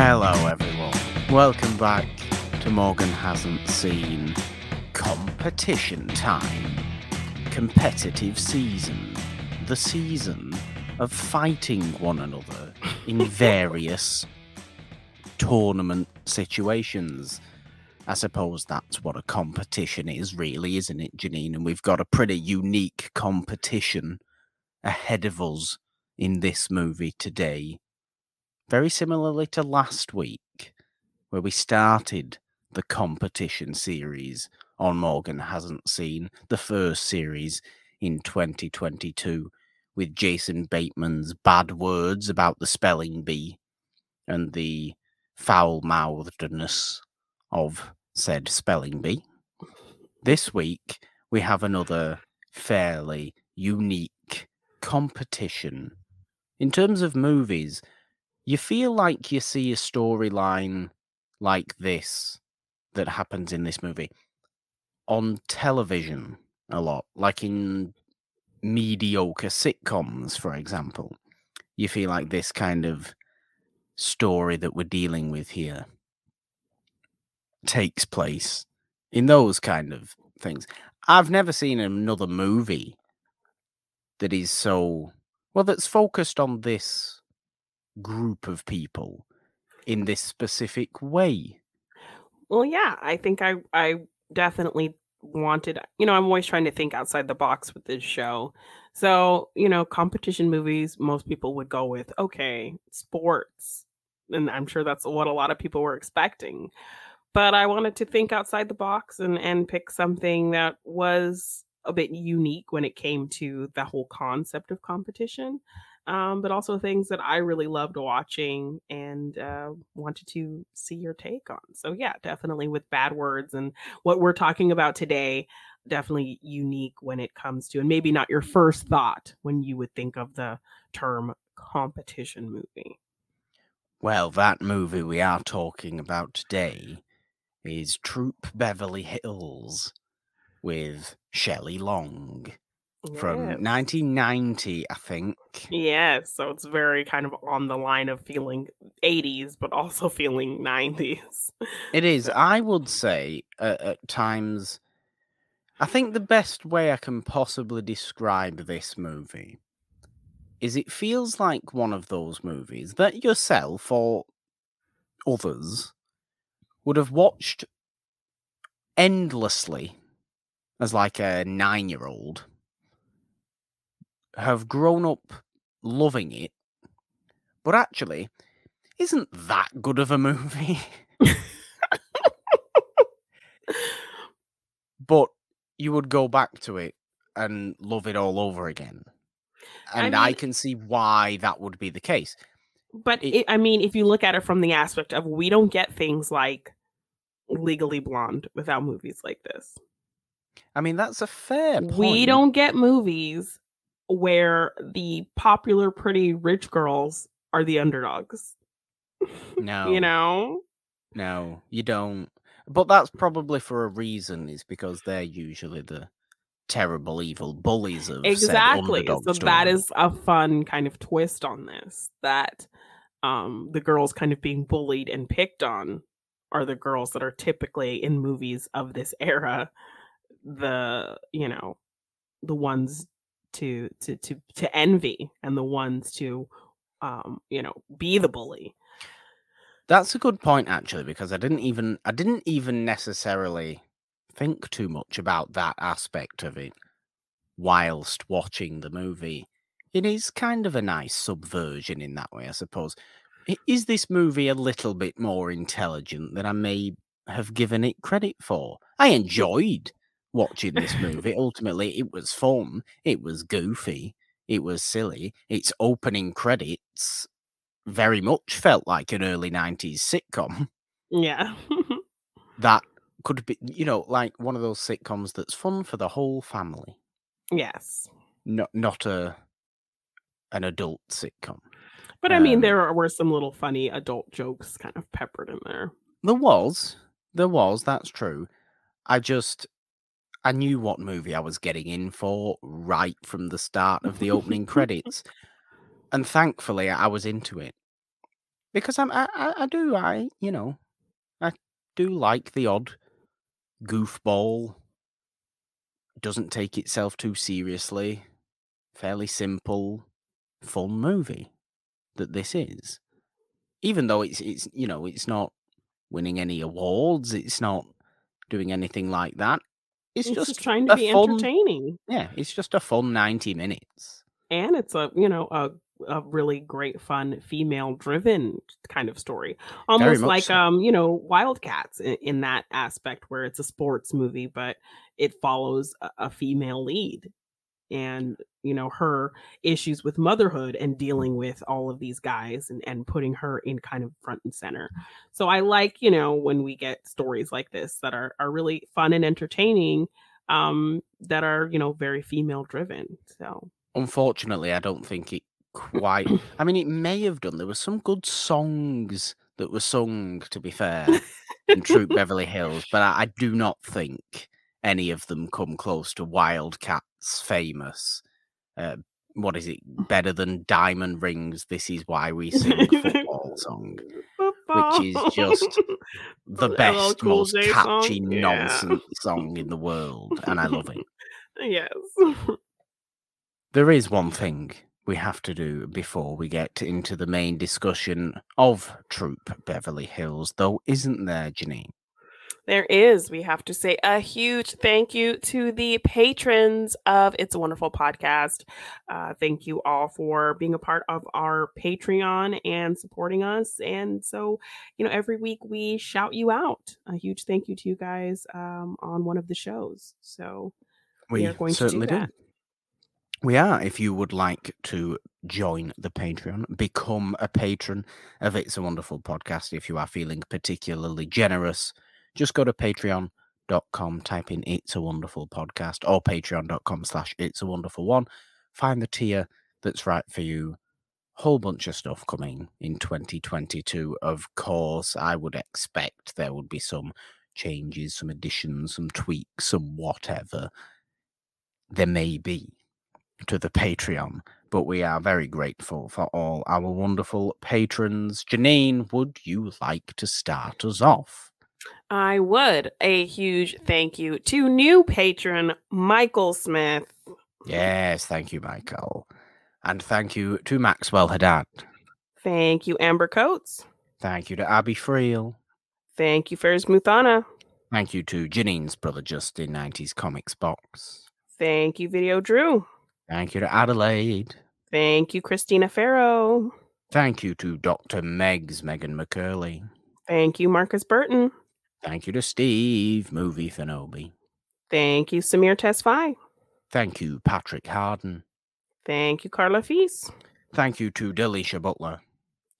Hello, everyone. Welcome back to Morgan Hasn't Seen Competition Time. Competitive season. The season of fighting one another in various tournament situations. I suppose that's what a competition is, really, isn't it, Janine? And we've got a pretty unique competition ahead of us in this movie today. Very similarly to last week, where we started the competition series on Morgan Hasn't Seen, the first series in 2022, with Jason Bateman's bad words about the spelling bee and the foul mouthedness of said spelling bee. This week, we have another fairly unique competition. In terms of movies, you feel like you see a storyline like this that happens in this movie on television a lot, like in mediocre sitcoms, for example. You feel like mm. this kind of story that we're dealing with here takes place in those kind of things. I've never seen another movie that is so well that's focused on this group of people in mm. this specific way. Well, yeah, I think I I definitely wanted, you know, I'm always trying to think outside the box with this show. So, you know, competition movies, most people would go with, okay, sports. And I'm sure that's what a lot of people were expecting. But I wanted to think outside the box and and pick something that was a bit unique when it came to the whole concept of competition um, but also things that I really loved watching and uh, wanted to see your take on. So, yeah, definitely with bad words and what we're talking about today, definitely unique when it comes to, and maybe not your first thought when you would think of the term competition movie. Well, that movie we are talking about today is Troop Beverly Hills with Shelley Long from 1990, I think. Yes, so it's very kind of on the line of feeling 80s, but also feeling 90s. It is. I would say uh, at times, I think the best way I can possibly describe this movie is it feels like one of those movies that yourself or others would have watched endlessly as like a nine year old have grown up loving it, but actually isn't that good of a movie. but you would go back to it and love it all over again. And I, mean, I can see why that would be the case. But it, it, I mean, if you look at it from the aspect of we don't get things like Legally Blonde without movies like this. I mean, that's a fair point. We don't get movies where the popular pretty rich girls are the underdogs. No. you know? No, you don't. But that's probably for a reason, is because they're usually the terrible evil bullies of exactly so story. that is a fun kind of twist on this that um the girls kind of being bullied and picked on are the girls that are typically in movies of this era the you know the ones to to to to envy and the ones to um you know be the bully. That's a good point actually because i didn't even i didn't even necessarily think too much about that aspect of it whilst watching the movie. It is kind of a nice subversion in that way i suppose. Is this movie a little bit more intelligent than i may have given it credit for? I enjoyed watching this movie. Ultimately, it was fun. It was goofy. It was silly. Its opening credits very much felt like an early 90s sitcom. Yeah. that could be, you know, like one of those sitcoms that's fun for the whole family. Yes. Not not a an adult sitcom. But I mean, um, there were some little funny adult jokes kind of peppered in there. There was. There was. That's true. I just I knew what movie I was getting in for right from the start of the opening credits. And thankfully, I was into it. because I'm I, I, I do I you know I do like the odd goofball. Doesn't take itself too seriously. Fairly simple, fun movie that this is. Even though it's it's you know it's not winning any awards, it's not doing anything like that. It's, It's just, just trying to be fun, entertaining. Yeah, it's just a fun ninety minutes. and it's a you know a a really great fun female driven kind of story almost like so. um you know wildcats in, in that aspect where it's a sports movie but it follows a, a female lead and you know her issues with motherhood and dealing with all of these guys and, and putting her in kind of front and center so i like you know when we get stories like this that are, are really fun and entertaining um that are you know very female driven so Unfortunately, I don't think it quite. I mean, it may have done. There were some good songs that were sung, to be fair, in Troop Beverly Hills, but I, I do not think any of them come close to Wildcats' famous. Uh, what is it? Better than diamond rings. This is why we sing the football song. which is just The best, Cool most J song? catchy Yeah. nonsense song in the world, and I love it. yes. There is one thing we have to do before we get into the main discussion of Troop Beverly Hills, though, isn't there, Janine? There is. We have to say a huge thank you to the patrons of It's a Wonderful Podcast. Uh, thank you all for being a part of our Patreon and supporting us. And so, you know, every week we shout you out. A huge thank you to you guys um, on one of the shows. So we, are going to do certainly that. We are. If you would like to join the Patreon, become a patron of It's a Wonderful Podcast. If you are feeling particularly generous, just go to patreon.com, type in It's a Wonderful Podcast or patreon.com slash It's a Wonderful One. Find the tier that's right for you. Whole bunch of stuff coming in 2022. Of course, I would expect there would be some changes, some additions, some tweaks, some whatever there may be to the Patreon, but we are very grateful for all our wonderful patrons. Janine, would you like to start us off? I would. A huge thank you to new patron Michael Smith. Yes, thank you, Michael. And thank you to Maxwell Haddad. Thank you, Amber Coates. Thank you to Abby Friel. Thank you, Ferris Muthana. Thank you to Janine's brother Justin, 90s Comics Box. Thank you, Video Drew. Thank you to Adelaide. Thank you, Christina Farrow. Thank you to Dr. Megs, Megan McCurley. Thank you, Marcus Burton. Thank you to Steve, Movie Fanobi. Thank you, Samir Tesfai. Thank you, Patrick Harden. Thank you, Carla Feast. Thank you to Delisha Butler.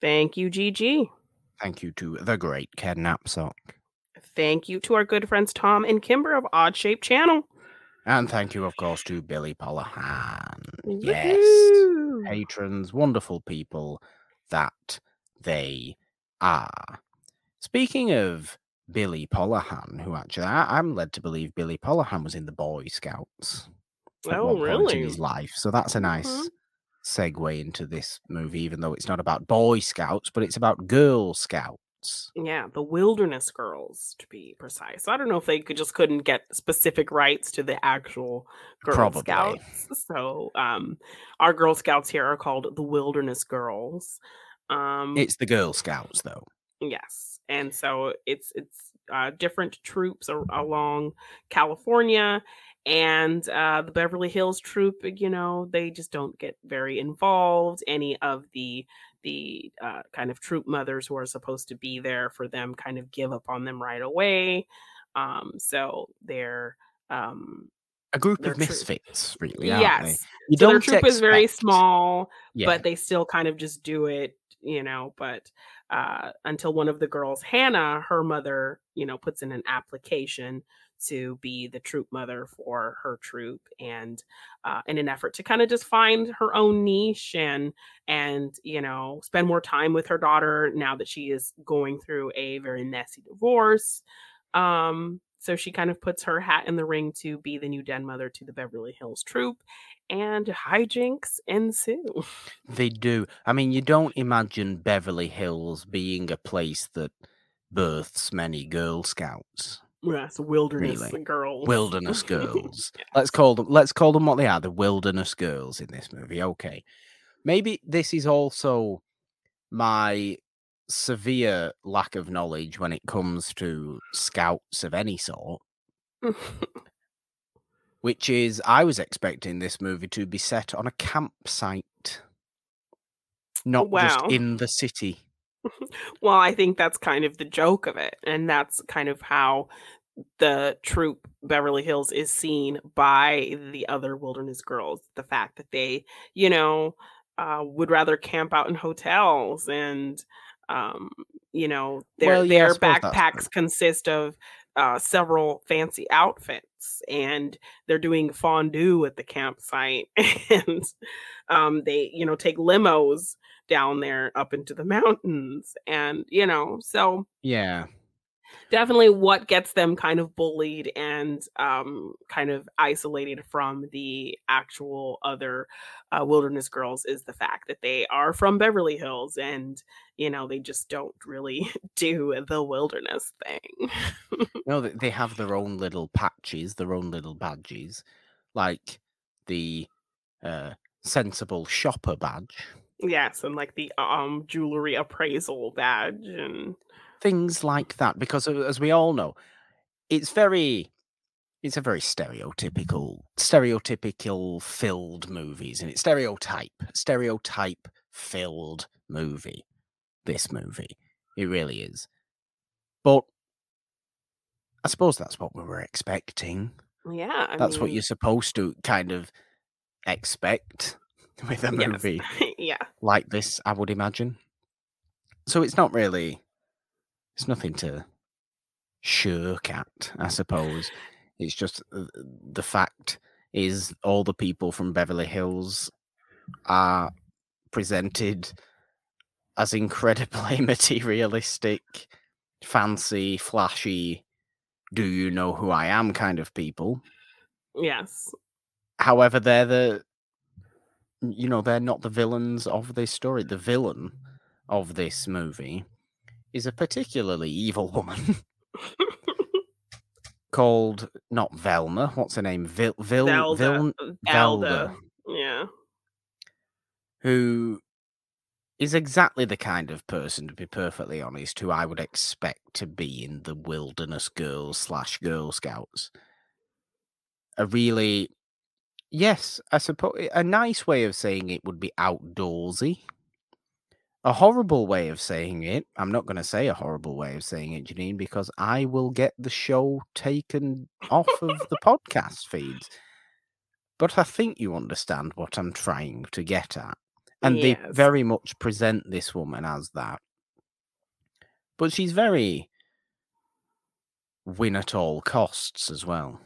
Thank you, Gigi. Thank you to the great Ken Knapsack. Thank you to our good friends Tom and Kimber of Odd Shape Channel. And thank you, of course, to Billy Polahan. Yes. Patrons, wonderful people that they are. Speaking of Billy Polahan, who actually, I, I'm led to believe Billy Polahan was in the Boy Scouts at Oh, one point in his life. So that's a nice Mhm. segue into this movie, even though it's not about Boy Scouts, but it's about Girl Scouts. Yeah, the Wilderness Girls, to be precise. I don't know if they could just couldn't get specific rights to the actual Girl Probably. Scouts. So, um, our Girl Scouts here are called the Wilderness Girls. Um, It's the Girl Scouts, though. Yes, and so it's it's uh, different troops a- along California, and uh, the Beverly Hills troop. You know, they just don't get very involved. Any of the the uh, kind of troop mothers who are supposed to be there for them kind of give up on them right away. Um, so they're um, A group of misfits, really, yes. You so their troop is very small Yeah. but they still kind of just do it you know but uh until one of the girls hannah her mother you know puts in an application to be the troop mother for her troop and uh, in an effort to kind of just find her own niche and and you know spend more time with her daughter now that she is going through a very messy divorce um so she kind of puts her hat in the ring to be the new den mother to the Beverly Hills troop, and hijinks ensue. They do. I mean, you don't imagine Beverly Hills being a place that births many Girl Scouts. Yes, wilderness Really? girls. Wilderness girls. Let's call them let's call them what they are, the wilderness girls in this movie. Okay. Maybe this is also my severe lack of knowledge when it comes to scouts of any sort, which is I was expecting this movie to be set on a campsite. Not just in the city. well, I think that's kind of the joke of it, and that's kind of how the troop Beverly Hills is seen by the other wilderness girls. The fact that they, you know, uh, would rather camp out in hotels and, um, you know, their Well, yeah, their suppose that's true. backpacks consist of uh, several fancy outfits, and they're doing fondue at the campsite, and um, they, you know, take limos down there up into the mountains, and you know, so Yeah. Definitely what gets them kind of bullied and um, kind of isolated from the actual other uh, wilderness girls is the fact that they are from Beverly Hills and you know they just don't really do the wilderness thing. No, they they have their own little patches, their own little badges, like the uh, sensible shopper badge. yes, and like the um jewelry appraisal badge and things like that because uh, as we all know it's very it's a very stereotypical stereotypical filled movies and it's stereotype stereotype filled movie this movie it really is but i suppose that's what we were expecting yeah, I that's what you're supposed to kind of expect with a yes. movie yeah. like this, I would imagine. So it's not really, it's nothing to shirk at, I suppose. It's just uh, the fact is all the people from Beverly Hills are presented as incredibly materialistic, fancy, flashy, do you know who I am kind of people. Yes. However, they're the you know, they're not the villains of this story. The villain of this movie is a particularly evil woman called not Velma. What's her name? Vil Vil Zelda. Vil Zelda. Yeah. who is exactly the kind of person, to be perfectly honest, who I would expect to be in the Wilderness Girls slash Girl Scouts. A really, yes, I suppose a nice way of saying it would be outdoorsy. A horrible way of saying it, I'm not going to say a horrible way of saying it, Janine, because I will get the show taken off of the podcast feeds. But I think you understand what I'm trying to get at. And they very much present this woman as that. But she's very win at all costs as well.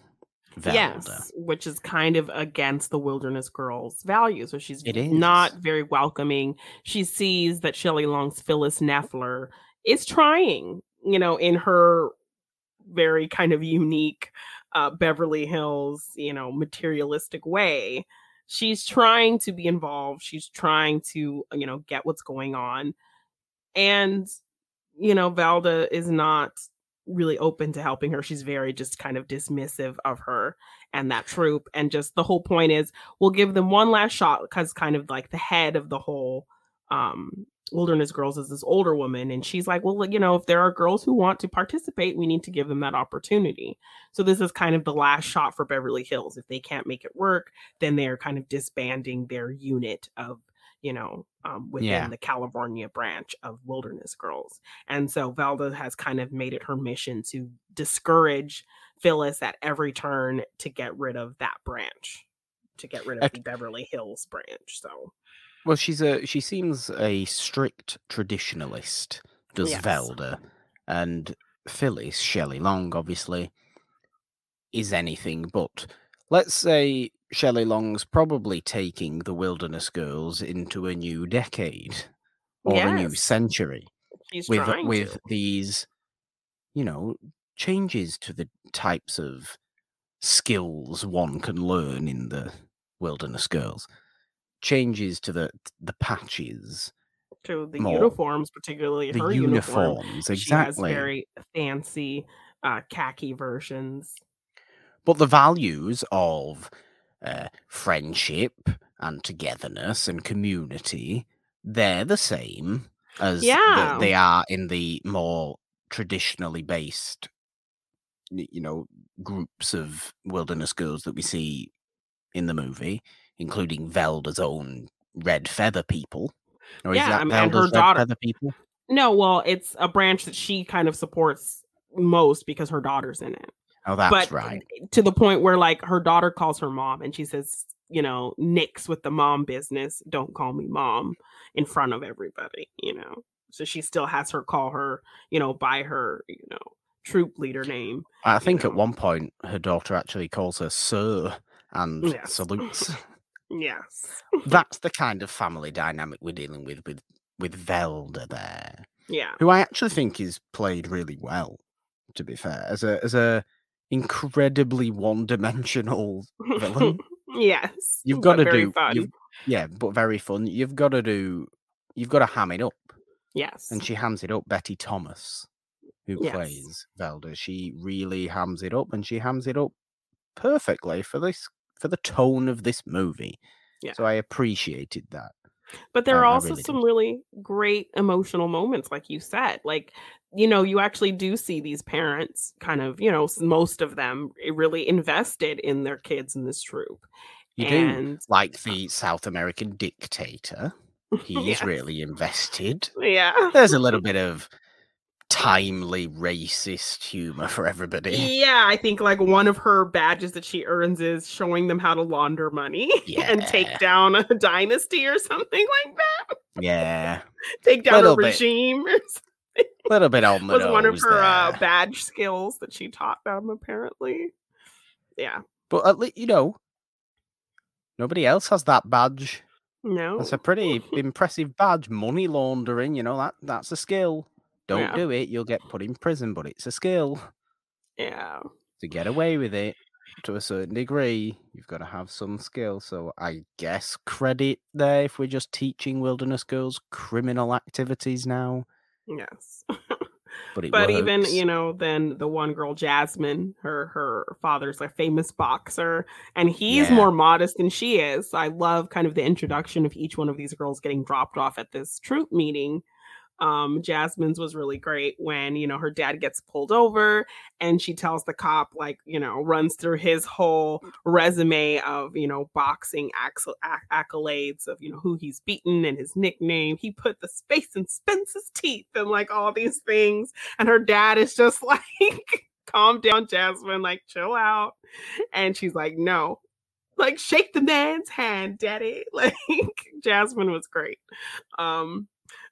Yes, which is kind of against the wilderness girl's values. So she's not very welcoming. She sees that Shelley Long's Phyllis Nefler is trying, you know, in her very kind of unique uh, Beverly Hills, you know, materialistic way. She's trying to be involved. She's trying to, you know, get what's going on. And, you know, Valda is not really open to helping her. She's very just kind of dismissive of her and that troop. And just the whole point is we'll give them one last shot because kind of like the head of the whole um wilderness girls is this older woman and she's like well you know if there are girls who want to participate we need to give them that opportunity so this is kind of the last shot for beverly hills if they can't make it work then they're kind of disbanding their unit of you know um, within Yeah. the california branch of wilderness girls and so Valda has kind of made it her mission to discourage Phyllis at every turn to get rid of that branch, to get rid of Ok- the Beverly Hills branch. So Well, she's a she seems a strict traditionalist, does Yes. Velda, and Phyllis Shelley Long obviously is anything but. Let's say Shelley Long's probably taking the Wilderness Girls into a new decade or a new century she's with with to. these, you know, changes to the types of skills one can learn in the Wilderness Girls. Changes to the the patches, to the more. uniforms, particularly the her uniform. uniforms, She has exactly. very fancy uh, khaki versions. But the values of uh, friendship and togetherness and community, they're the same as the- they are in the more traditionally based, you know, groups of wilderness girls that we see in the movie, including Velda's own red feather people. Or Yeah, is that I mean, and her Velda's red daughter- feather people? No, well, it's a branch that she kind of supports most because her daughter's in it. Oh, that's but right. to the point where like her daughter calls her mom and she says, you know, nix with the mom business. Don't call me mom in front of everybody, you know. So she still has her call her, you know, by her, you know, troop leader name. I think at one point her daughter actually calls her Sir and Yes. salutes. Yes. That's the kind of family dynamic we're dealing with with with Velda there, Yeah. who I actually think is played really well. To be fair, as a as a incredibly one dimensional villain. yes. You've got to do, yeah, but very fun. You've got to do, you've got to ham it up, Yes. and she hams it up. Betty Thomas, who Yes. plays Velda, she really hams it up, and she hams it up perfectly for this for the tone of this movie. Yeah. So I appreciated that. But there are also really some did. really great emotional moments, like you said. Like, you know, you actually do see these parents kind of, you know, most of them eh, really invested in their kids in this troop. You do and like the South American dictator. He's Yes. really invested. yeah. There's a little bit of timely racist humor for everybody. Yeah, I think like one of her badges that she earns is showing them how to launder money and take down a dynasty or something like that. Yeah, Take down a regime. Or s- a little bit on the was one of her uh, badge skills that she taught them, apparently. Yeah. But at least you know, nobody else has that badge. No. That's a pretty impressive badge. Money laundering, you know that that's a skill. Don't Yeah. do it, you'll get put in prison. But it's a skill Yeah. to get away with it to a certain degree. You've got to have some skill. So I guess credit there if we're just teaching wilderness girls criminal activities now. Yes. But but even you know then the one girl jasmine her her father's a famous boxer and he's Yeah. more modest than she is i love kind of the introduction of each one of these girls getting dropped off at this troop meeting um jasmine's was really great when you know her dad gets pulled over and she tells the cop like you know runs through his whole resume of you know boxing acc- acc- accolades of you know who he's beaten and his nickname. He put the space in Spinks's teeth and like all these things. And her dad is just like calm down jasmine like chill out. And she's like no like shake the man's hand daddy. Like jasmine was great. Um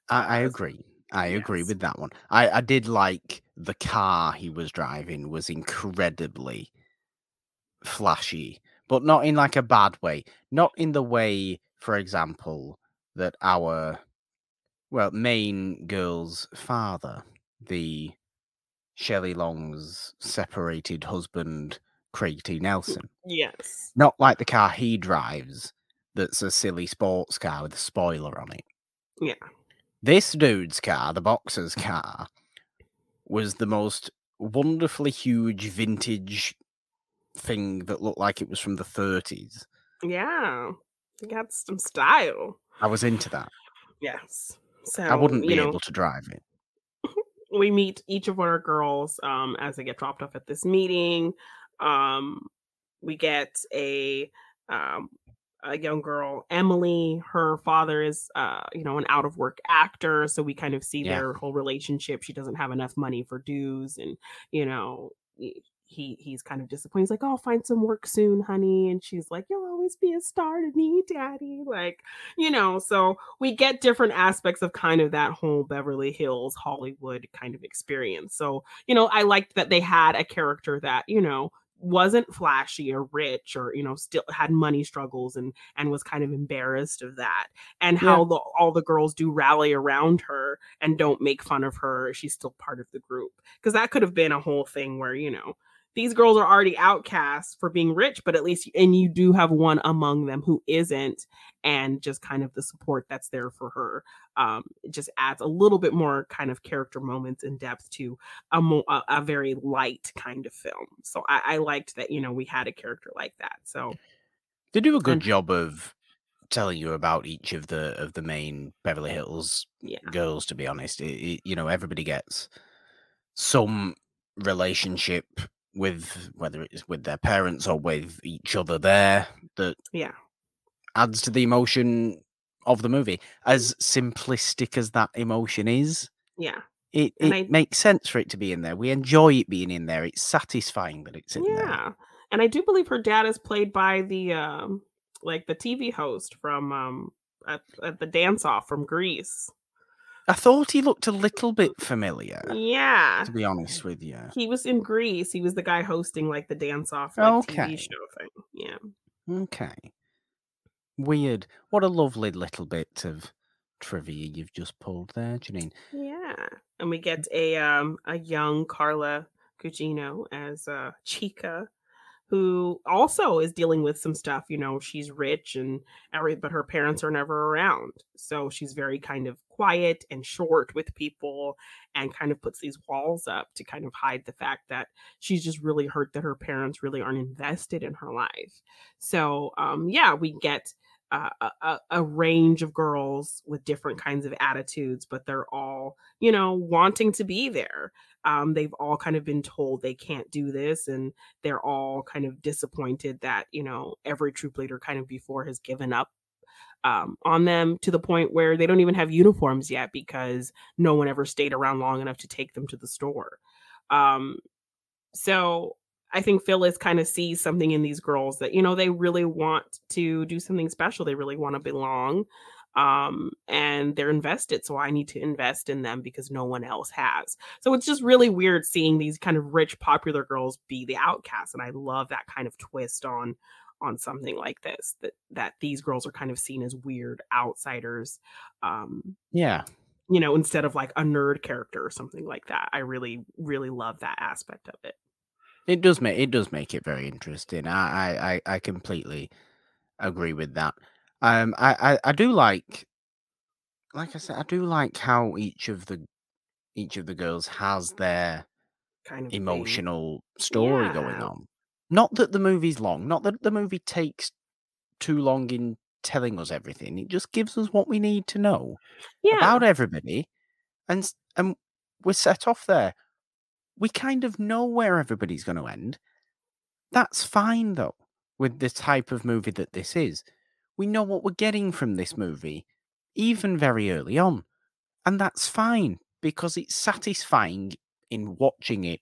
I, I agree. I agree with that one. I, I did like the car he was driving was incredibly flashy, but not in like a bad way. Not in the way, for example, that our well, main girl's father, the Shelley Long's separated husband, Craig T. Nelson. yes Not like the car he drives that's a silly sports car with a spoiler on it. Yeah. This dude's car, the boxer's car, was the most wonderfully huge vintage thing that looked like it was from the 30s. yeah he got some style I was into that. yes so I wouldn't be know able to drive it. we meet each of our girls um, as they get dropped off at this meeting. Um, we get a um, a young girl, Emily. Her father is, uh, you know, an out of work actor, so we kind of see Yeah. their whole relationship. She doesn't have enough money for dues, and you know. He he's kind of disappointed. He's like, "Oh, I'll find some work soon, honey." And she's like, "You'll always be a star to me, daddy." Like, you know, so we get different aspects of kind of that whole Beverly Hills Hollywood kind of experience. So, you know, I liked that they had a character that, you know, wasn't flashy or rich or you know still had money struggles and and was kind of embarrassed of that and how yeah. the, all the girls do rally around her and don't make fun of her she's still part of the group because that could have been a whole thing where you know these girls are already outcasts for being rich, but at least and you do have one among them who isn't, and just kind of the support that's there for her. Um, it just adds a little bit more kind of character moments and depth to a mo- a, a very light kind of film. So I, I liked that you know we had a character like that. So they do a good and, job of telling you about each of the of the main Beverly Hills yeah. girls. To be honest, it, it, you know everybody gets some relationship with whether it's with their parents or with each other there that yeah adds to the emotion of the movie as simplistic as that emotion is yeah it, it I, makes sense for it to be in there we enjoy it being in there it's satisfying that it's in yeah. there yeah and i do believe her dad is played by the um like the tv host from um at, at the dance off from Grease. I thought he looked a little bit familiar. Yeah. To be honest with you. He was in Grease. He was the guy hosting like the dance off like, okay. TV show thing. Yeah. Okay. Weird. What a lovely little bit of trivia you've just pulled there, Janine. Yeah. And we get a um a young Carla Gugino as uh Chica who also is dealing with some stuff. You know, she's rich and every, but her parents are never around. So she's very kind of quiet and short with people and kind of puts these walls up to kind of hide the fact that she's just really hurt that her parents really aren't invested in her life. So, um, yeah, we get a, a, range of girls with different kinds of attitudes, but they're all, you know, wanting to be there. Um, they've all kind of been told they can't do this, and they're all kind of disappointed that, you know, every troop leader kind of before has given up um, on them to the point where they don't even have uniforms yet because no one ever stayed around long enough to take them to the store. Um, so I think Phyllis kind of sees something in these girls that, you know, they really want to do something special. They really want to belong. Um, and they're invested. So I need to invest in them because no one else has. So it's just really weird seeing these kind of rich, popular girls be the outcasts. And I love that kind of twist on on something like this that that these girls are kind of seen as weird outsiders um yeah you know instead of like a nerd character or something like that i really really love that aspect of it it does make it does make it very interesting. I I I completely agree with that. Um, I, I I do like, like I said, I do like how each of the each of the girls has their kind of emotional thing. story yeah. going on. Not that the movie's long, not that the movie takes too long in telling us everything. It just gives us what we need to know yeah. about everybody, and and we're set off there we kind of know where everybody's going to end. That's fine, though, with the type of movie that this is. We know what we're getting from this movie, even very early on. And that's fine because it's satisfying in watching it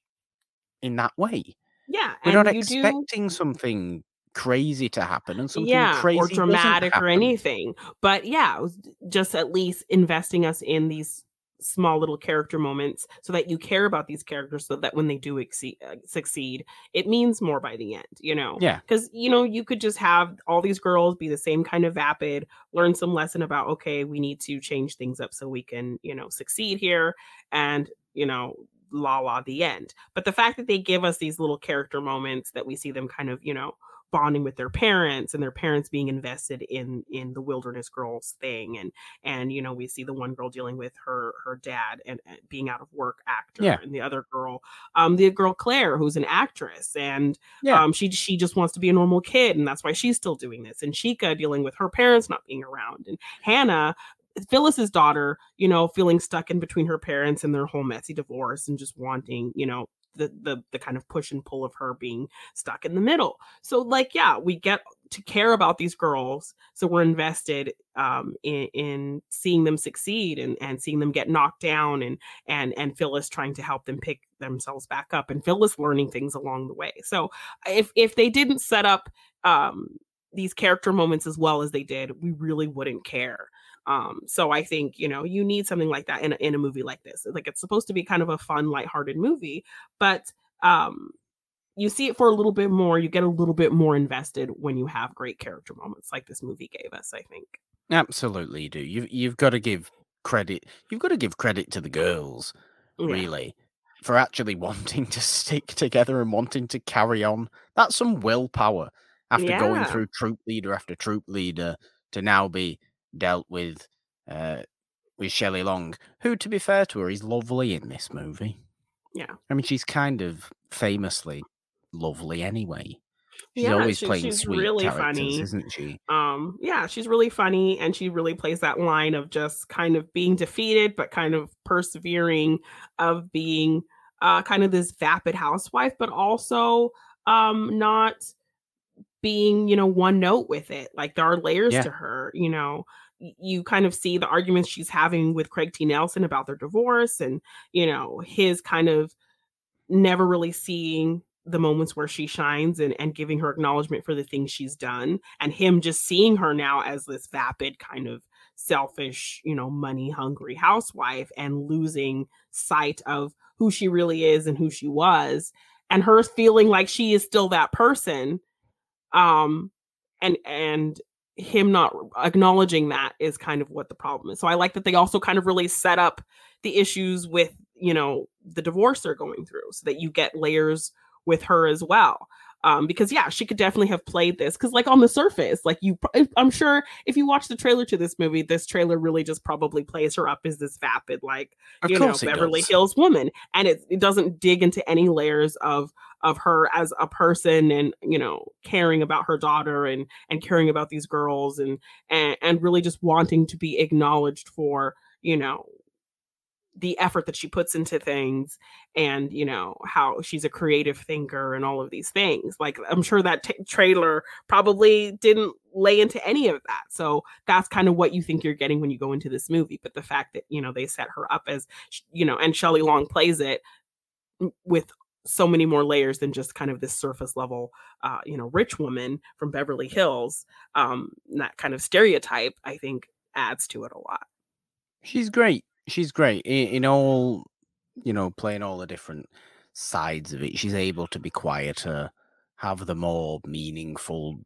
in that way. Yeah. We're not expecting do... something crazy to happen and something yeah, crazy or dramatic or anything. But yeah, just at least investing us in these small little character moments so that you care about these characters so that when they do exceed, uh, succeed it means more by the end you know? Yeah. Because you know you could just have all these girls be the same kind of vapid learn some lesson about okay we need to change things up so we can you know succeed here and you know la la the end. But the fact that they give us these little character moments that we see them kind of you know bonding with their parents and their parents being invested in in the wilderness girls thing and and you know we see the one girl dealing with her her dad and, and being out of work actor yeah. and the other girl um the girl Claire who's an actress and yeah. um she she just wants to be a normal kid and that's why she's still doing this and Chica dealing with her parents not being around and Hannah Phyllis's daughter, you know, feeling stuck in between her parents and their whole messy divorce and just wanting, you know, the the the kind of push and pull of her being stuck in the middle. So like yeah, we get to care about these girls, so we're invested um, in, in seeing them succeed and and seeing them get knocked down and and and Phyllis trying to help them pick themselves back up and Phyllis learning things along the way. So if if they didn't set up um, these character moments as well as they did, we really wouldn't care. Um, so I think, you know, you need something like that in a, in a movie like this. Like it's supposed to be kind of a fun, lighthearted movie, but um, you see it for a little bit more. You get a little bit more invested when you have great character moments like this movie gave us. I think. Absolutely, you do. You've you've got to give credit. You've got to give credit to the girls, Yeah. really, for actually wanting to stick together and wanting to carry on. That's some willpower after going through troop leader after troop leader to now be dealt with uh, with Shelley Long, who, to be fair to her, is lovely in this movie. Yeah. I mean, she's kind of famously lovely anyway. She's Yeah, always she- playing she's sweet really characters, funny. isn't she? um yeah she's really funny and she really plays that line of just kind of being defeated but kind of persevering of being uh kind of this vapid housewife but also um not being you know one note with it like there are layers Yeah. to her you know you kind of see the arguments she's having with Craig T. Nelson about their divorce and you know his kind of never really seeing the moments where she shines and, and giving her acknowledgement for the things she's done and him just seeing her now as this vapid kind of selfish you know money hungry housewife and losing sight of who she really is and who she was and her feeling like she is still that person um and and him not acknowledging that is kind of what the problem is. So i like that they also kind of really set up the issues with you know the divorce they're going through so that you get layers with her as well um because yeah she could definitely have played this because like on the surface like you i'm sure if you watch the trailer to this movie this trailer really just probably plays her up as this vapid like Of you know beverly does. hills woman and it, it doesn't dig into any layers of of her as a person and you know caring about her daughter and and caring about these girls and and, and really just wanting to be acknowledged for you know the effort that she puts into things and you know how she's a creative thinker and all of these things like i'm sure that t- trailer probably didn't lay into any of that so that's kind of what you think you're getting when you go into this movie but the fact that you know they set her up as you know and Shelley Long plays it with so many more layers than just kind of this surface level uh you know rich woman from Beverly Hills um that kind of stereotype i think adds to it a lot She's great. She's great in, in all, you know, playing all the different sides of it. She's able to be quieter, have the more meaningful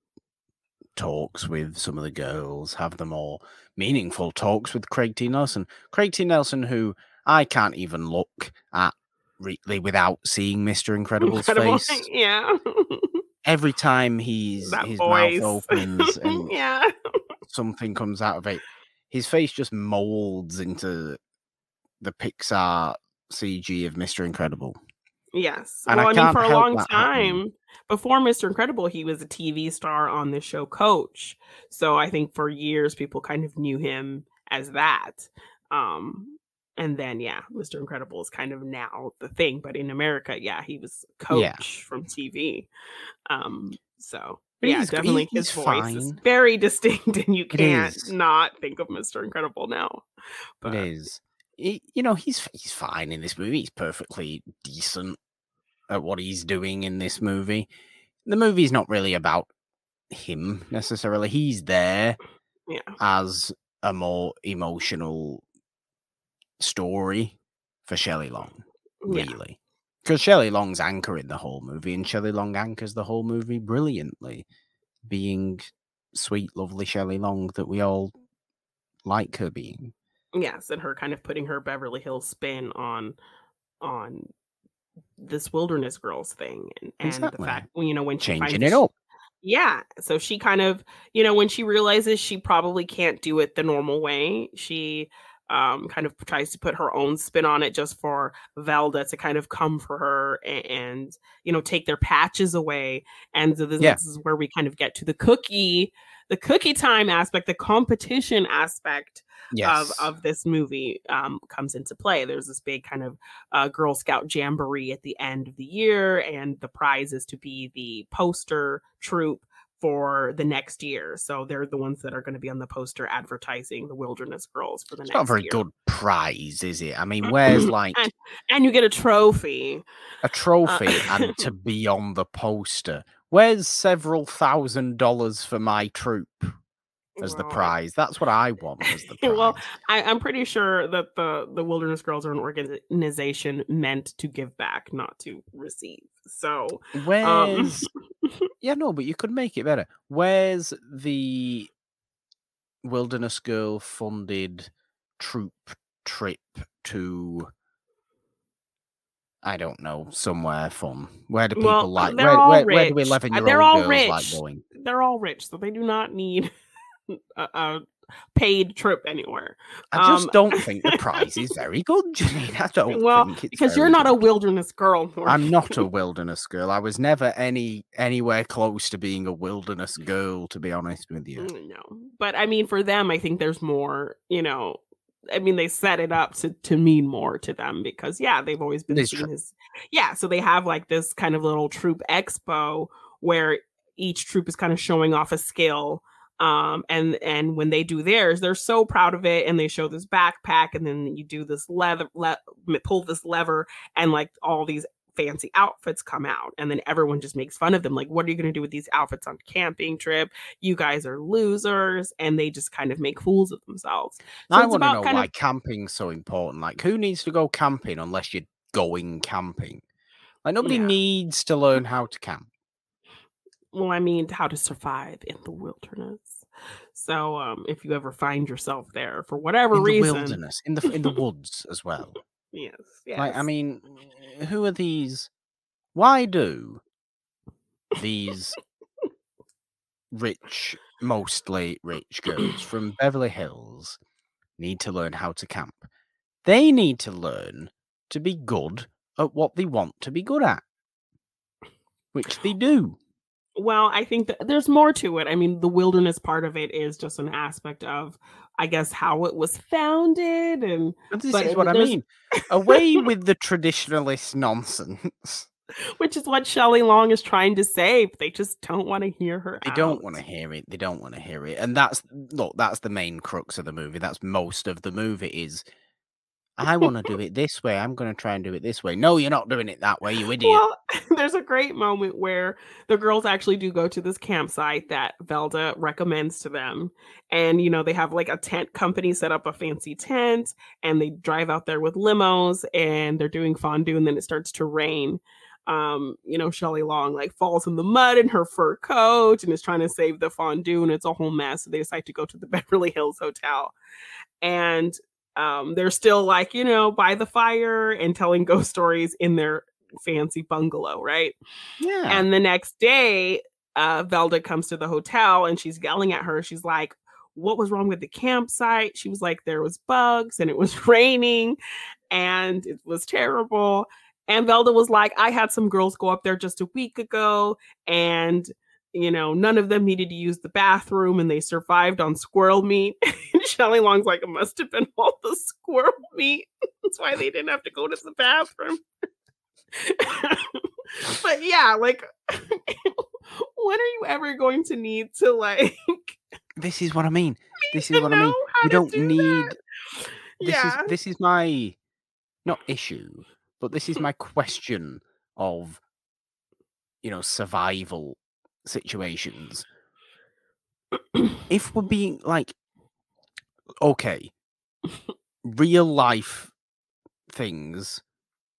talks with some of the girls, have the more meaningful talks with Craig T. Nelson. Craig T. Nelson, who I can't even look at really without seeing Mr. Incredible's Incredible. face. yeah Every time he's that his voice mouth opens and yeah something comes out of it, his face just molds into the Pixar CG of Mr. Incredible. Yes. And well, I I, mean, for a long happening. time before Mr. Incredible, he was a TV star on the show Coach. So I think for years people kind of knew him as that. Um, and then yeah, Mr. Incredible is kind of now the thing. But in America, yeah, he was Coach Yeah. from TV. Um, so But yeah, he's definitely his voice is very distinct, and you can't not think of Mr. Incredible now. But it is. You know, he's he's fine in this movie. He's perfectly decent at what he's doing in this movie. The movie's not really about him necessarily. He's there yeah, as a more emotional story for Shelley Long. really. Because Shelley Long's anchoring the whole movie, and Shelley Long anchors the whole movie brilliantly, being sweet, lovely Shelley Long that we all like her being. yes and her kind of putting her beverly hills spin on on this wilderness girls thing and, and the fact you know when she finds Changing it up. yeah so she kind of you know when she realizes she probably can't do it the normal way she um kind of tries to put her own spin on it just for velda to kind of come for her and, and you know take their patches away and so this, Yeah. this is where we kind of get to the cookie the cookie time aspect the competition aspect Yes. of of this movie um, comes into play. There's this big kind of uh, Girl Scout jamboree at the end of the year, and the prize is to be the poster troop for the next year. So they're the ones that are going to be on the poster advertising the Wilderness Girls for the next year. it's next not a very year. good prize, is it? I mean, where's like And- And you get a trophy. a trophy uh, and to be on the poster? Where's several thousand dollars for my troop? As the prize. That's what I want as the prize. Well, I, I'm pretty sure that the the Wilderness Girls are an organization meant to give back, not to receive. So, um, Where's yeah, no, but you could make it better. Where's the Wilderness Girl funded troop trip to? I don't know, somewhere fun. Where do people Well, like? Where, where, where do rich. Uh, eleven-year-old girls like going? they're all rich, so they do not need a, a paid trip anywhere. I just Um, don't think the prize is very good, Janine. I don't Well, think it's because you're not a wilderness girl. Morgan. I'm not a wilderness girl. I was never any anywhere close to being a wilderness girl, to be honest with you. Mm, No, but I mean, for them, I think there's more. You know, I mean, they set it up to to mean more to them because yeah, they've always been It's seen as yeah. So they have like this kind of little troop expo where each troop is kind of showing off a skill. Um, and and when they do theirs, they're so proud of it, and they show this backpack, and then you do this leather, le- pull this lever, and like all these fancy outfits come out and then everyone just makes fun of them like what are you going to do with these outfits on camping trip you guys are losers and they just kind of make fools of themselves So I want to know why of- camping's so important. Like, who needs to go camping unless you're going camping? Like, nobody Yeah. needs to learn how to camp. Well i mean how to survive in the wilderness so um if you ever find yourself there for whatever In the reason wilderness, in the in the woods as well. yes, yes. Like, I mean, who are these? Why do these rich, mostly rich girls from Beverly Hills need to learn how to camp? They need to learn to be good at what they want to be good at, which they do. Well, I think that there's more to it. I mean, the wilderness part of it is just an aspect of, I guess, how it was founded, and this But is what I mean. Away with the traditionalist nonsense. which is what Shelley Long is trying to say. But they just don't want to hear her. They don't want to hear it. They don't want to hear it. And that's look, that's the main crux of the movie. That's most of the movie is I want to do it this way. I'm going to try and do it this way. No, you're not doing it that way, you idiot. Well, there's a great moment where the girls actually do go to this campsite that Velda recommends to them. And, you know, they have like a tent company set up a fancy tent and they drive out there with limos and they're doing fondue and then it starts to rain. Um, you know, Shelley Long like falls in the mud in her fur coat and is trying to save the fondue and it's a whole mess. So they decide to go to the Beverly Hills Hotel. And um, they're still like, you know, by the fire and telling ghost stories in their fancy bungalow, right? yeah. And the next day, uh, Velda comes to the hotel and she's yelling at her. She's like, What was wrong with the campsite? She was like, There was bugs and it was raining and it was terrible. And Velda was like, I had some girls go up there just a week ago and you know, none of them needed to use the bathroom and they survived on squirrel meat. and Shelley Long's like, it must have been all the squirrel meat. That's why they didn't have to go to the bathroom. but yeah, like, when are you ever going to need to like this is what I mean. This is what I mean. You don't do need that? this yeah. is this is my not issue, but this is my question of you know survival situations. if we're being like okay, real life things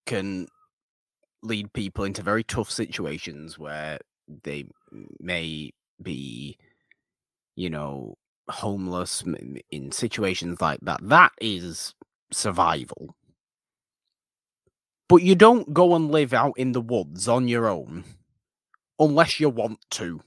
can lead people into very tough situations where they may be you know homeless in situations like that. That is survival. But you don't go and live out in the woods on your own unless you want to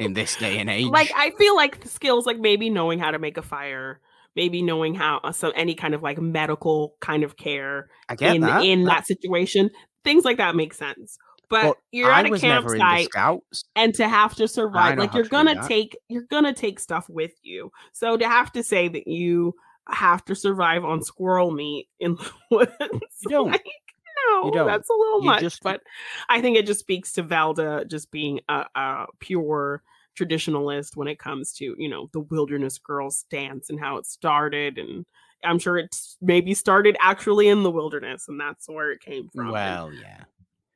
in this day and age like I feel like the skills like maybe knowing how to make a fire, maybe knowing how uh, some any kind of like medical kind of care I get in that, in that- that situation, things like that make sense. But but you're I at a was never in the campsite scouts and to have to survive like you're to gonna take you're gonna take stuff with you so to have to say that you have to survive on squirrel meat in the woods You don't. like, no that's a little You much just- but i think it just speaks to valda just being a, a pure traditionalist when it comes to you know the wilderness girls dance and how it started and i'm sure it's maybe started actually in the wilderness and that's where it came from And well yeah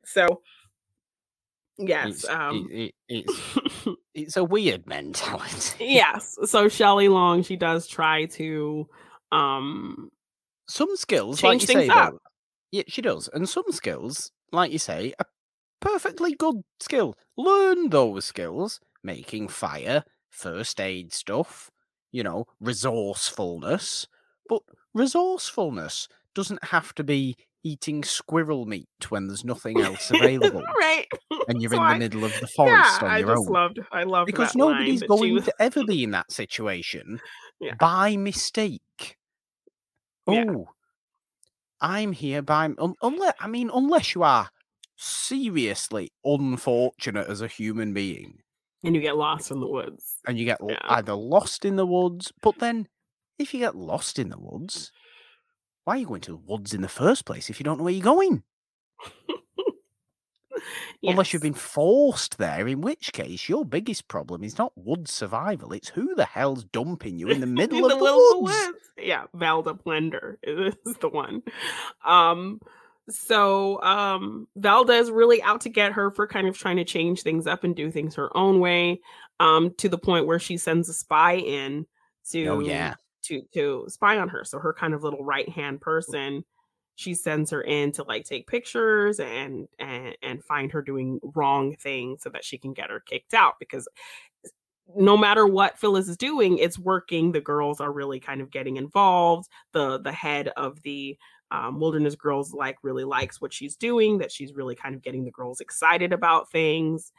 so Yes. It's, um, it, it, it's it's a weird mentality. yes. So Shelley Long, she does try to um Some skills, Change like you things say, up. though, yeah, she does, and some skills, like you say, a perfectly good skill. Learn those skills, making fire, first aid stuff, you know, resourcefulness. But resourcefulness doesn't have to be eating squirrel meat when there's nothing else available right. and you're in I- the middle of the Yeah, forest on I your just own. loved I loved because that line nobody's going was- to ever be in that situation Yeah. by mistake. Yeah. Oh, I'm here by un- unless I mean unless you are seriously unfortunate as a human being and you get lost in the woods. and you get Yeah. either lost in the woods, but then if you get lost in the woods, why are you going to the woods in the first place if you don't know where you're going? Unless you've been forced there, in which case your biggest problem is not wood survival, it's who the hell's dumping you in the middle In of the the, of woods. Yeah, Velda Plendor is the one. Um, so um, Valda is really out to get her for kind of trying to change things up and do things her own way. Um, to the point where she sends a spy in to Oh yeah. to to spy on her. So her kind of little right hand person, she sends her in to like take pictures and and and find her doing wrong things so that she can get her kicked out because no matter what Phyllis is doing, it's working. The girls are really kind of getting involved. The the head of the um, wilderness girls like really likes what she's doing. That she's really kind of getting the girls excited about things.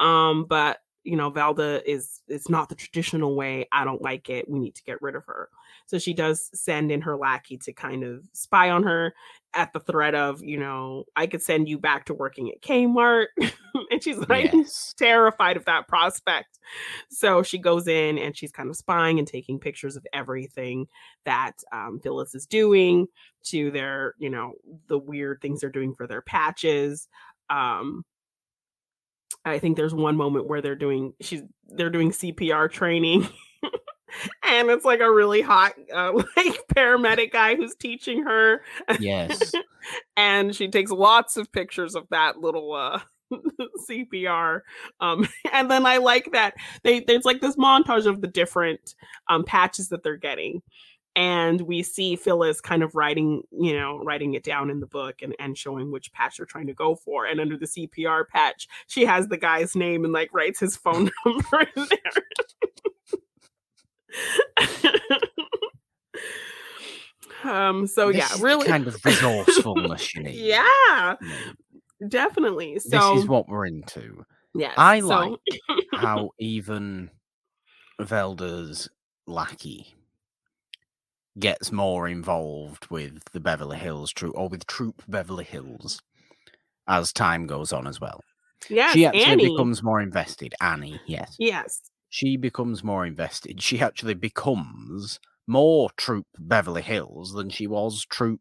Um, but you know, Valda is it's not the traditional way. I don't like it. We need to get rid of her. So she does send in her lackey to kind of spy on her at the threat of, you know, I could send you back to working at Kmart. and she's like Yes. terrified of that prospect. So she goes in and she's kind of spying and taking pictures of everything that um, Phyllis is doing to their, you know, the weird things they're doing for their patches. Um, I think there's one moment where they're doing she's they're doing CPR training. and it's like a really hot uh, like paramedic guy who's teaching her Yes. and she takes lots of pictures of that little uh CPR um and then I like that they there's like this montage of the different um patches that they're getting and we see Phyllis kind of writing you know writing it down in the book and and showing which patch they're trying to go for and under the CPR patch she has the guy's name and like writes his phone number in there um so This yeah really kind of resourcefulness you need. yeah definitely so this is what we're into. yeah I so- like how even Velda's lackey gets more involved with the Beverly Hills troop or with Troop Beverly Hills as time goes on as well. yeah she actually Annie. becomes more invested. Annie, yes. yes She becomes more invested. She actually becomes more Troop Beverly Hills than she was Troop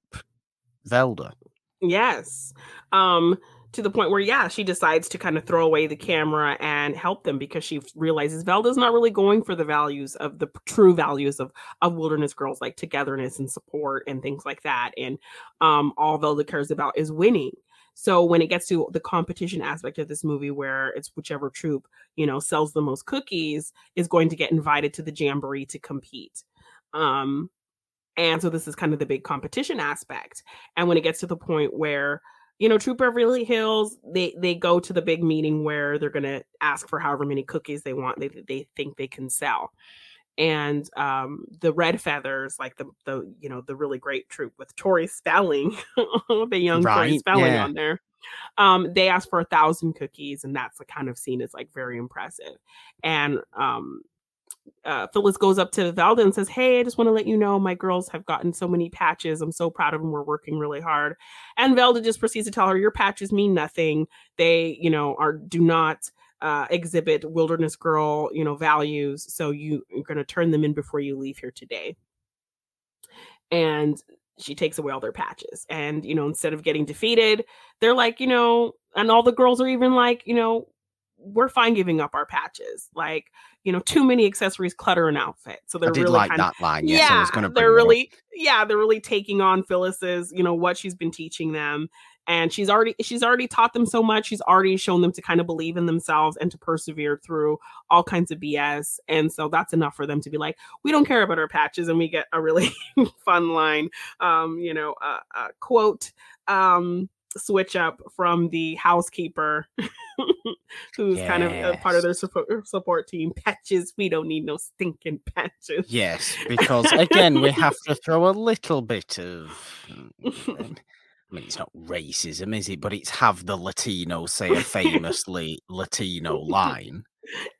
Velda. Yes. Um to the point where yeah, she decides to kind of throw away the camera and help them because she realizes Velda's not really going for the values of the true values of of wilderness girls like togetherness and support and things like that and um all Velda cares about is winning. So when it gets to the competition aspect of this movie where it's whichever troop, you know, sells the most cookies is going to get invited to the jamboree to compete. Um and so this is kind of the big competition aspect. And when it gets to the point where, you know, Troop Beverly Hills, they they go to the big meeting where they're gonna ask for however many cookies they want, they they think they can sell. And um the red feathers, like the the you know, the really great troop with Tori Spelling, the young Tori Right, Spelling yeah. on there. Um, they ask for a thousand cookies, and that's the kind of scene is like very impressive. And um uh, Phyllis goes up to Velda and says, Hey, I just want to let you know my girls have gotten so many patches. I'm so proud of them. We're working really hard. And Velda just proceeds to tell her, Your patches mean nothing. They, you know, are do not uh, exhibit wilderness girl, you know, values. So you, you're going to turn them in before you leave here today. And she takes away all their patches. And, you know, instead of getting defeated, they're like, you know, and all the girls are even like, you know, we're fine giving up our patches. Like, you know, too many accessories clutter an outfit. So they're really like kind line. Yes, I yeah, was going to. they're really yeah, they're really taking on Phyllis's, you know, what she's been teaching them and she's already she's already taught them so much she's already shown them to kind of believe in themselves and to persevere through all kinds of bs and so that's enough for them to be like we don't care about our patches and we get a really fun line um you know a, a quote um switch up from the housekeeper who's yes. kind of a part of their support, support team patches we don't need no stinking patches yes because again we have to throw a little bit of mm, I mean, it's not racism, is it? But it's have the Latino say a famously Latino line.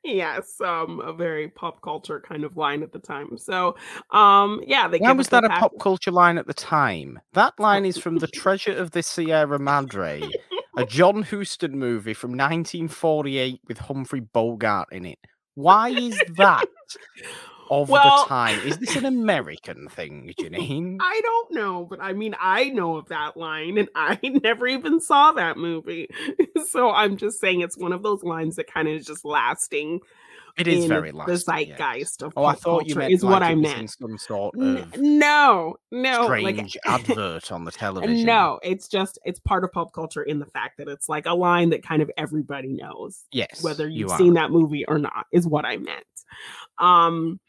Yes, um, a very pop culture kind of line at the time. So, um, yeah, they. Why was that a pop culture line at the time? That line is from The Treasure of the Sierra Madre, a John Huston movie from 1948 with Humphrey Bogart in it. Why is that? Of well, the time. Is this an American thing, Janine? I don't know, but I mean, I know of that line and I never even saw that movie. so I'm just saying it's one of those lines that kind of is just lasting. It is very lasting. The zeitgeist of oh, I thought you meant is like what I meant. Some sort of no, no, strange like, advert on the television. No, it's just it's part of pop culture in the fact that it's like a line that kind of everybody knows. Yes, whether you've you seen that movie or not is what I meant. Um,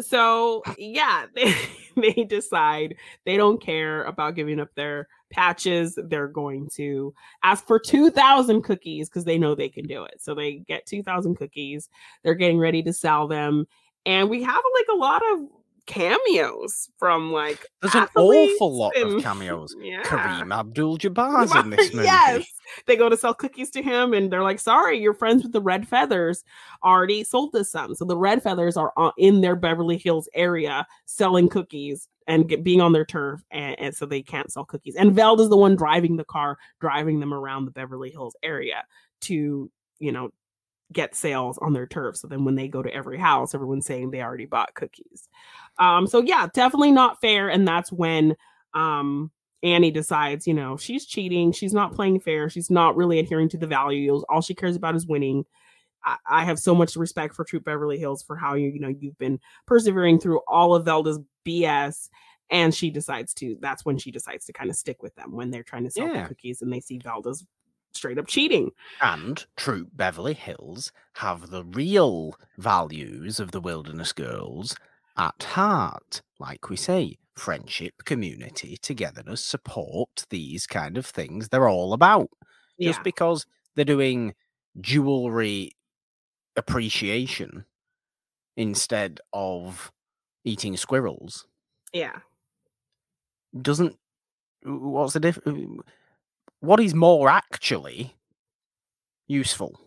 so yeah, they, they decide they don't care about giving up their patches. They're going to ask for 2,000 cookies because they know they can do it. So they get 2,000 cookies. They're getting ready to sell them. And we have like a lot of cameos from like there's an awful lot and, of cameos. Yeah. Kareem Abdul-Jabbar's in this movie. Yes, they go to sell cookies to him, and they're like, "Sorry, your friends with the red feathers already sold us some." So the red feathers are uh, in their Beverly Hills area selling cookies and get, being on their turf, and, and so they can't sell cookies. And Veld is the one driving the car, driving them around the Beverly Hills area to you know get sales on their turf. So then when they go to every house, everyone's saying they already bought cookies. Um, so yeah, definitely not fair. And that's when um Annie decides, you know, she's cheating, she's not playing fair, she's not really adhering to the values. All she cares about is winning. I, I have so much respect for Troop Beverly Hills for how you, you know, you've been persevering through all of Velda's BS. And she decides to, that's when she decides to kind of stick with them when they're trying to sell yeah. the cookies and they see Velda's straight up cheating. And Troop Beverly Hills have the real values of the Wilderness Girls at heart. Like we say, friendship, community, togetherness, support, these kind of things they're all about. Yeah. Just because they're doing jewelry appreciation instead of eating squirrels. Yeah. Doesn't what's the difference? what is more actually useful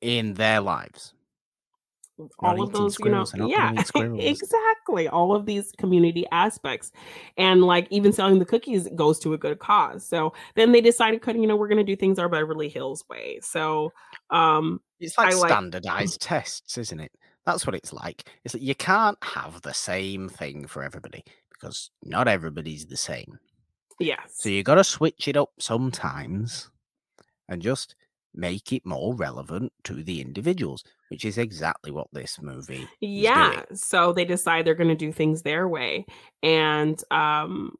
in their lives? All of those, you know, yeah, exactly. All of these community aspects, and like even selling the cookies goes to a good cause. So then they decided, cutting, you know, we're going to do things our Beverly Hills way. So um, it's like I standardized like... tests, isn't it? That's what it's like. It's that you can't have the same thing for everybody because not everybody's the same. Yeah. So you got to switch it up sometimes and just make it more relevant to the individuals, which is exactly what this movie. Yeah. So they decide they're going to do things their way. And um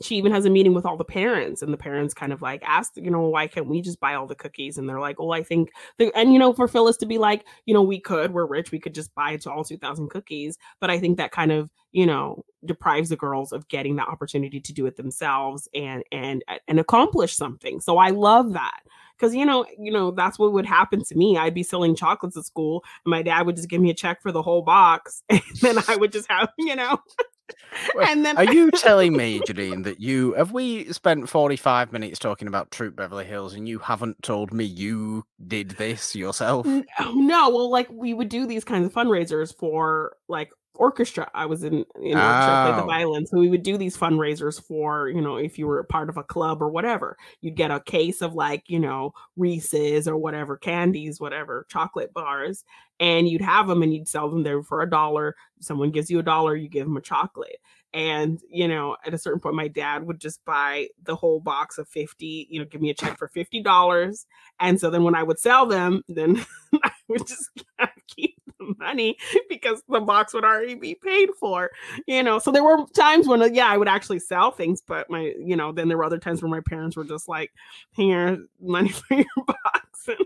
she even has a meeting with all the parents and the parents kind of like ask you know why can't we just buy all the cookies and they're like well i think and you know for phyllis to be like you know we could we're rich we could just buy to all 2000 cookies but i think that kind of you know deprives the girls of getting the opportunity to do it themselves and and and accomplish something so i love that because you know you know that's what would happen to me. I'd be selling chocolates at school and my dad would just give me a check for the whole box and then i would just have you know. And then are you telling me, Janine, that you have we spent 45 minutes talking about Troop Beverly Hills and you haven't told me you did this yourself? No, oh, no. Well, like we would do these kinds of fundraisers for like orchestra. I was in, you know, oh. play the oh. violin. So we would do these fundraisers for, you know, if you were a part of a club or whatever, you'd get a case of like, you know, Reese's or whatever, candies, whatever, chocolate bars, and you'd have them and you'd sell them there for a dollar. Someone gives you a dollar, you give them a chocolate. And, you know, at a certain point, my dad would just buy the whole box of 50, you know, give me a check for $50. And so then when I would sell them, then I would just keep money because the box would already be paid for. You know, so there were times when uh, yeah, I would actually sell things, but my you know, then there were other times where my parents were just like, "Here, money for your box."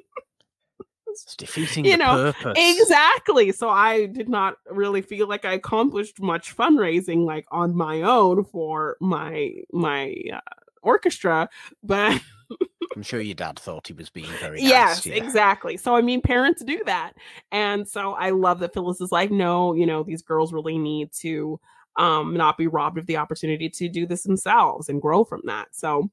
It's defeating You the know, purpose. Exactly. So I did not really feel like I accomplished much fundraising like on my own for my my uh, orchestra, but I'm sure your dad thought he was being very yes, nice exactly. So I mean parents do that. And so I love that Phyllis is like no, you know, these girls really need to um not be robbed of the opportunity to do this themselves and grow from that. So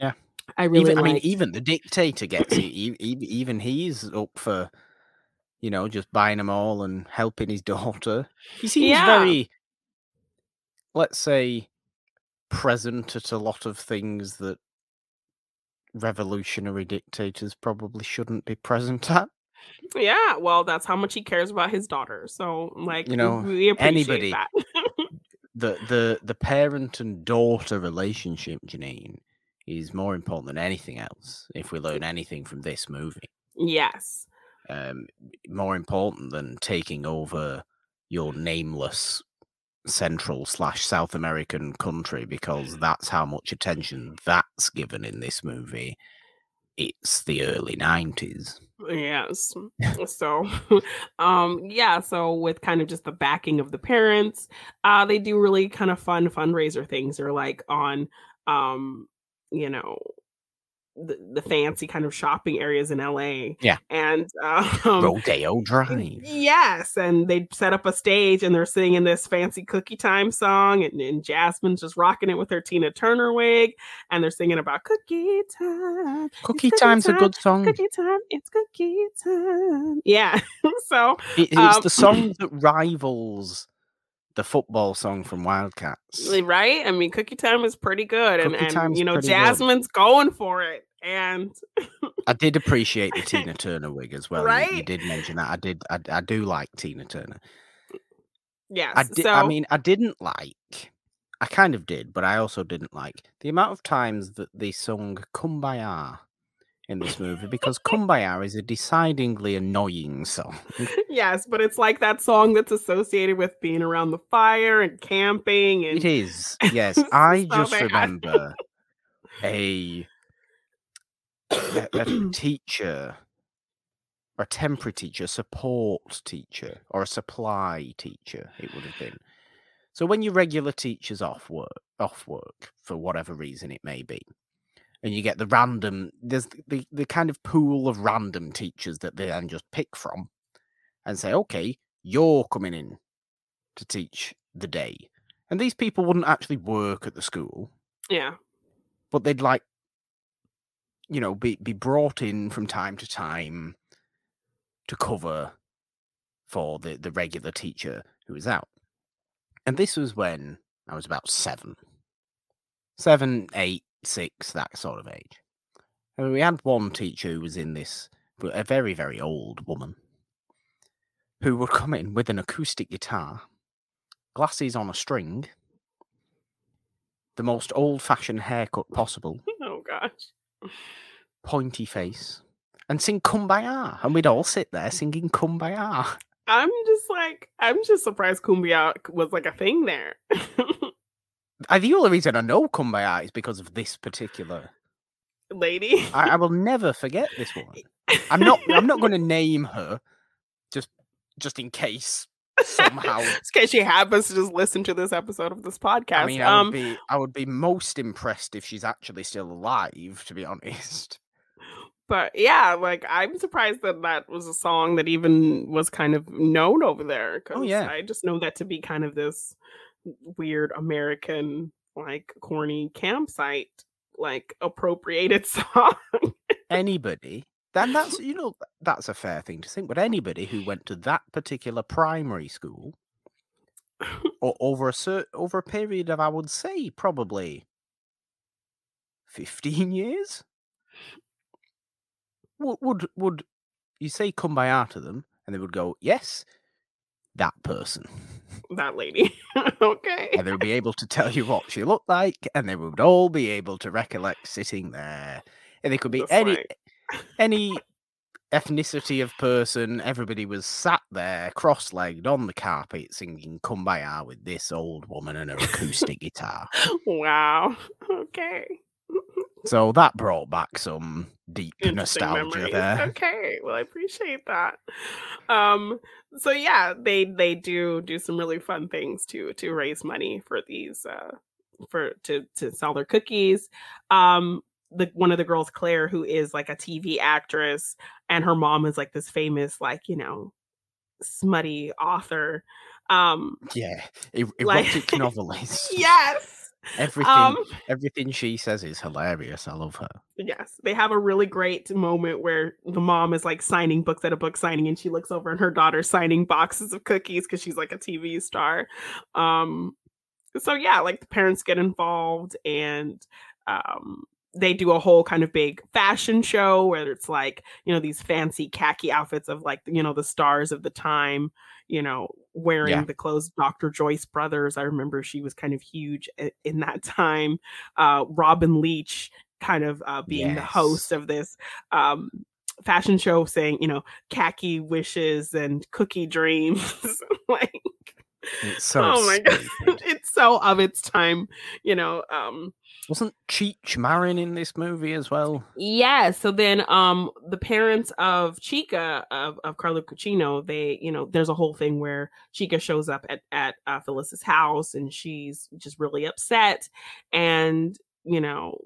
Yeah. I really even, I mean, even the dictator gets it. Even he's up for, you know, just buying them all and helping his daughter. He seems Yeah. very, let's say, present at a lot of things that revolutionary dictators probably shouldn't be present at. Yeah, well, that's how much he cares about his daughter. So, like, You know, we appreciate anybody- that. The the the parent and daughter relationship, Janine, is more important than anything else. If we learn anything from this movie. yes. um, more important than taking over your nameless Central slash South American country because that's how much attention that's given in this movie. It's the early nineties. Yes. so, um, yeah. So with kind of just the backing of the parents, uh, they do really kind of fun fundraiser things. They're like on, um, you know, the, the fancy kind of shopping areas in LA. Yeah. And um, Rodeo Drive. Yes, and they set up a stage and they're singing this fancy cookie time song, and, and Jasmine's just rocking it with her Tina Turner wig, and they're singing about cookie time. Cookie cookie Time's a time, good song. Cookie time, it's cookie time. Yeah. so It- it's um, the song that rivals the football song from Wildcats. right, I mean, cookie time is pretty good, and Cookie and Time's you know, pretty good. Jasmine's going for it, and I did appreciate the Tina Turner wig as well. You- You, did mention that. I did. I, I do like Tina Turner. yes, I, di- so I mean, I didn't like. I kind of did, but I also didn't like the amount of times that they sung "Kumbaya" in this movie because "Kumbaya" is a decidedly annoying song. yes, but it's like that song that's associated with being around the fire and camping and It is, yes. I So just bad. remember a, a a teacher, a temporary teacher, support teacher, or a supply teacher. It would have been. So when your regular teacher's off work, off work for whatever reason it may be, and you get the random, there's the, the, the kind of pool of random teachers that they then just pick from, and say, okay, you're coming in to teach the day. And these people wouldn't actually work at the school, yeah. but they'd like, you know, be, be brought in from time to time to cover for the, the regular teacher who was out. And this was when I was about seven, seven, eight, six, that sort of age. And we had one teacher who was in this, a very, very old woman, who would come in with an acoustic guitar, glasses on a string, the most old fashioned haircut possible, Oh gosh. Pointy face, and sing Kumbaya. And we'd all sit there singing Kumbaya. I'm just like I'm just surprised Kumbaya was like a thing there. Uh, the only reason I know Kumbaya is because of this particular. Lady. I, I will never forget this woman. I'm not. I'm not going to name her, just just in case somehow. in case she happens to just listen to this episode of this podcast. I mean, I would um be. I would be most impressed if she's actually still alive. To be honest. but yeah, like I'm surprised that that was a song that even was kind of known over there. Oh, yeah. I just know that to be kind of this weird American, like corny campsite, like appropriated song. Anybody. Then that's you know that's a fair thing to think. But anybody who went to that particular primary school, or over a cer- over a period of I would say probably fifteen years, would would would you say kumbaya to them, and they would go yes, that person, that lady. okay. and they would be able to tell you what she looked like, and they would all be able to recollect sitting there, and they could be any like- any ethnicity of person. Everybody was sat there, cross-legged on the carpet, singing "Kumbaya" with this old woman and her acoustic guitar. Wow. Okay. So that brought back some deep nostalgia memories. there. Okay, well, I appreciate that. Um, so yeah, they they do do some really fun things to to raise money for these uh for to to sell their cookies. Um, the one of the girls, Claire, who is like a TV actress, and her mom is like this famous, like you know, smutty author. Um, Yeah, e- Like- erotic novelist. yes. Everything, Um, everything she says is hilarious. I love her. Yes, they have a really great moment where the mom is like signing books at a book signing, and she looks over and her daughter's signing boxes of cookies because she's like a TV star. Um, so yeah, like the parents get involved, and um, they do a whole kind of big fashion show where it's like you know these fancy khaki outfits of like you know the stars of the time, you know, wearing Yeah. the clothes. Dr. Joyce Brothers, I remember she was kind of huge in that time. Uh, Robin Leach kind of uh, being the host of this um, fashion show, saying, you know, khaki wishes and cookie dreams. like, It's so. oh my god, it's so of its time, you know. Um, Wasn't Cheech Marin in this movie as well? yeah. So then, um, the parents of Chica of, of Carla Gugino, they, you know, there's a whole thing where Chica shows up at at uh, Phyllis's house, and she's just really upset, and you know,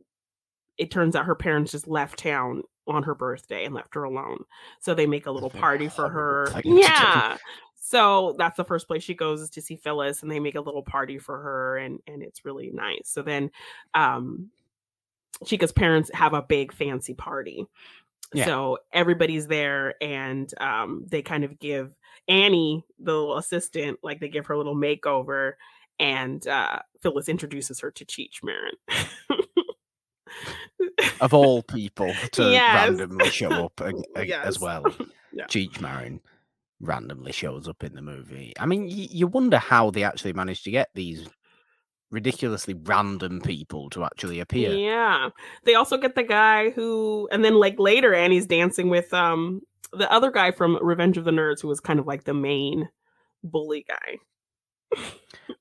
it turns out her parents just left town on her birthday and left her alone. So they make a little party for her. thing to do. Yeah. So that's the first place she goes is to see Phyllis and they make a little party for her and and it's really nice. So then um Chica's parents have a big fancy party. Yeah. So everybody's there and um they kind of give Annie, the little assistant, like they give her a little makeover and uh Phyllis introduces her to Cheech Marin. Of all people to Yes. randomly show up ag- ag- Yes. as well, Yeah. Cheech Marin randomly shows up in the movie. I mean, y- you wonder how they actually managed to get these ridiculously random people to actually appear. Yeah. They also get the guy who and then like later Annie's dancing with um the other guy from Revenge of the Nerds who was kind of like the main bully guy.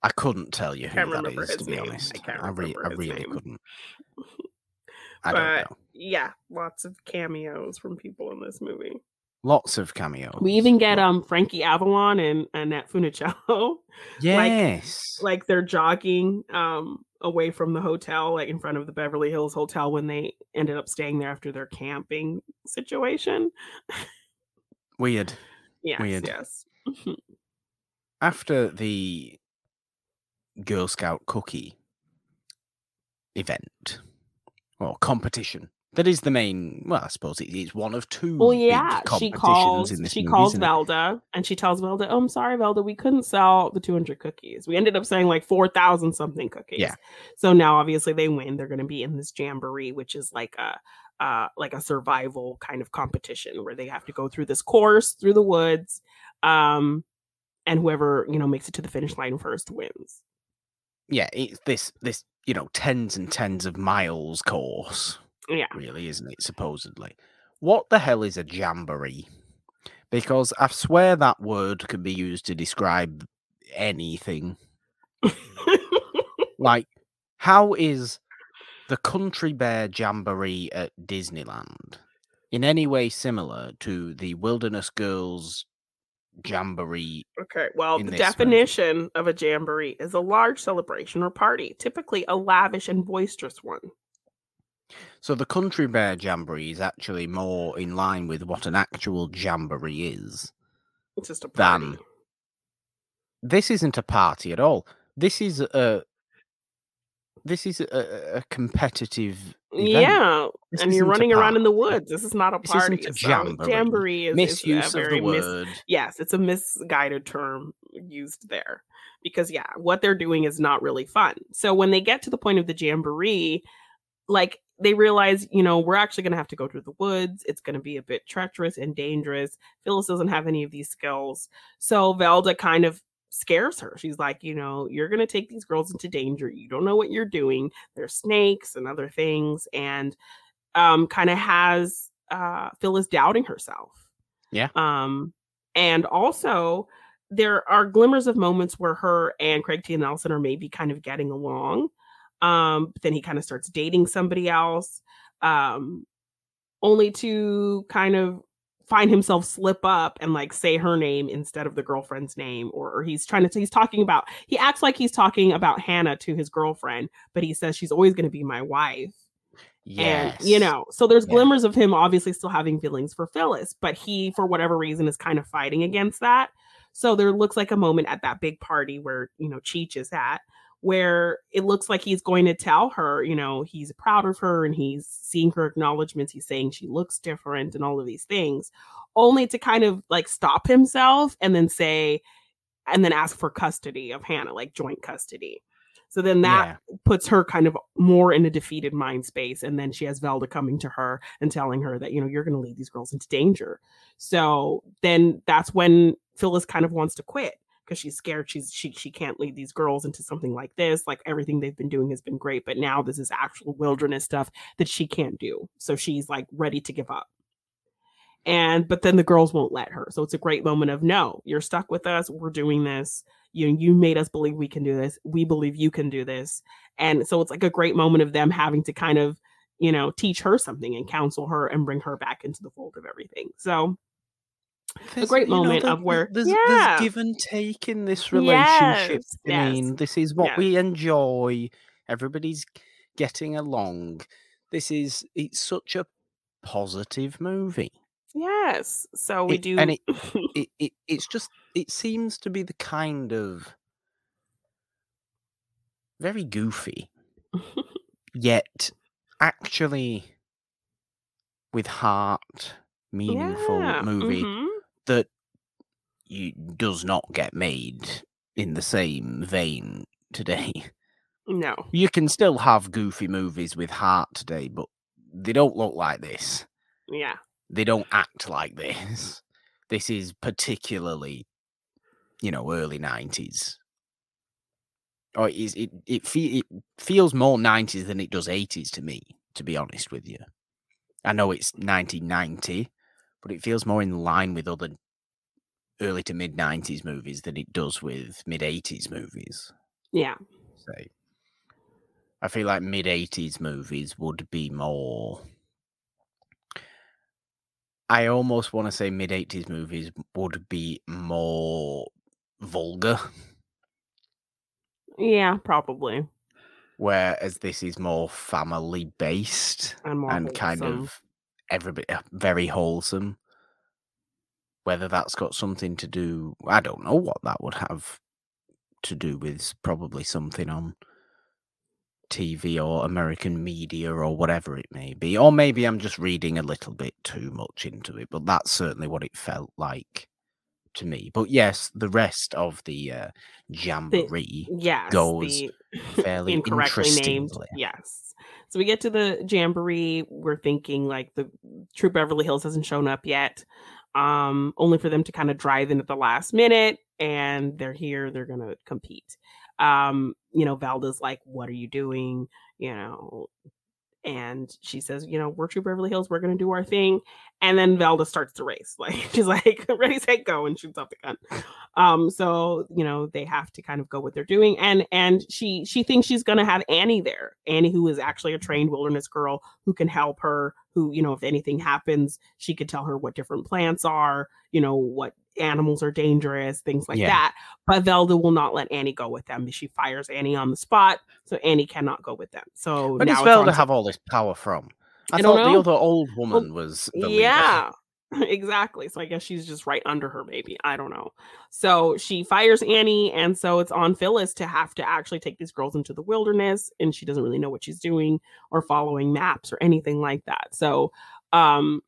I couldn't tell you who that is, to be name. I honest. can't I, re- I really name. couldn't. I But- don't know. Yeah, lots of cameos from people in this movie. Lots of cameos. We even get um Frankie Avalon and Annette Funicello. yes. like they're jogging um away from the hotel, like in front of the Beverly Hills Hotel when they ended up staying there after their camping situation. Weird. Yes, Weird. yes. After the Girl Scout cookie event or competition, that is the main. Well, I suppose it is one of two. Well, yeah, she calls. She movie, calls it? Velda, and she tells Velda, "Oh, I'm sorry, Velda, we couldn't sell the 200 cookies. We ended up selling like 4,000 something cookies. Yeah. So now, obviously, they win. They're going to be in this jamboree, which is like a uh, like a survival kind of competition where they have to go through this course through the woods, um, and whoever you know makes it to the finish line first wins. Yeah, it's this this you know tens and tens of miles course. Yeah. really, isn't it? Supposedly, what the hell is a jamboree? Because I swear that word can be used to describe anything. Like, how is the Country Bear Jamboree at Disneyland in any way similar to the Wilderness Girls Jamboree? Okay, well, the definition of a jamboree is a large celebration or party, typically a lavish and boisterous one. So the Country Bear Jamboree is actually more in line with what an actual jamboree is. It's just a party. Than this isn't a party at all. This is a this is a, a competitive event. Yeah, This and you're running around in the woods. This is not a This party. isn't a jamboree. jamboree is, is Misuse a of the mis- word. yes, it's a misguided term used there because yeah, what they're doing is not really fun. So when they get to the point of the jamboree, like they realize, you know, we're actually going to have to go through the woods. It's going to be a bit treacherous and dangerous. Phyllis doesn't have any of these skills. So Velda kind of scares her. She's like, you know, you're going to take these girls into danger. You don't know what you're doing. There's snakes and other things and um kind of has uh, Phyllis doubting herself. Yeah. Um, and also there are glimmers of moments where her and Craig T. Nelson are maybe kind of getting along. Um, but then he kind of starts dating somebody else. Um, only to kind of find himself slip up and like say her name instead of the girlfriend's name or, or, he's trying to he's talking about he acts like he's talking about hannah to his girlfriend but he says she's always going to be my wife yes. and you know so there's Yeah. glimmers of him obviously still having feelings for phyllis but he for whatever reason is kind of fighting against that so there looks like a moment at that big party where you know cheech is at where it looks like he's going to tell her, you know, he's proud of her and he's seeing her acknowledgments. He's saying she looks different and all of these things, only to kind of like stop himself and then say, and then ask for custody of Hannah, like joint custody. So then that Yeah. puts her kind of more in a defeated mind space. And then she has Velda coming to her and telling her that, you know, you're going to lead these girls into danger. So then that's when Phyllis kind of wants to quit because she's scared she's she she can't lead these girls into something like this like everything they've been doing has been great but now this is actual wilderness stuff that she can't do so she's like ready to give up. And but then the girls won't let her so it's a great moment of no you're stuck with us we're doing this you you made us believe we can do this we believe you can do this. And so it's like a great moment of them having to kind of you know teach her something and counsel her and bring her back into the fold of everything so There's- great you know, moment of where- there's, Yeah. there's give and take in this relationship. Yes, I yes, mean, this is what yes. we enjoy. Everybody's getting along. This is it's such a positive movie. yes so we It- do and it- It, it it's just it seems to be the kind of very goofy yet actually with heart meaningful Yeah, movie mhm. That you does not get made in the same vein today. no You can still have goofy movies with heart today, but they don't look like this. yeah They don't act like this. This is particularly, you know, early nineties. Or it is it it, fe- it feels more nineties than it does eighties to me, to be honest with you. I know it's nineteen ninety, but it feels more in line with other early to mid nineties movies than it does with mid eighties movies. yeah Say, I feel like mid eighties movies would be more. I almost want to say mid eighties movies would be more vulgar, yeah probably whereas this is more family based and more and kind of everybody uh, very wholesome. Whether that's got something to do, I don't know what that would have to do with. Probably something on TV or American media or whatever it may be, or maybe I'm just reading a little bit too much into it. But that's certainly what it felt like to me. But yes, the rest of the uh, jamboree yes goes the fairly incorrectly named interestingly. yes so we get to the jamboree. We're thinking like the troop beverly hills hasn't shown up yet um only for them to kind of drive in at the last minute and they're here they're gonna compete. Um you know valda's like what are you doing? You know and she says you know we're troop beverly hills we're gonna do our thing and then velda starts to race like she's like ready set go and shoots off the gun. Um so you know they have to kind of go what they're doing and and she she thinks she's going to have annie there annie who is actually a trained wilderness girl who can help her who you know if anything happens she could tell her what different plants are you know what animals are dangerous things like Yeah. that but velda will not let annie go with them she fires annie on the spot so annie cannot go with them so Where does now it's on Velda have all this power from? I, I thought the other old woman was the leader. exactly so i guess she's just right under her maybe i don't know. So she fires annie and so it's on phyllis to have to actually take these girls into the wilderness and she doesn't really know what she's doing or following maps or anything like that. So um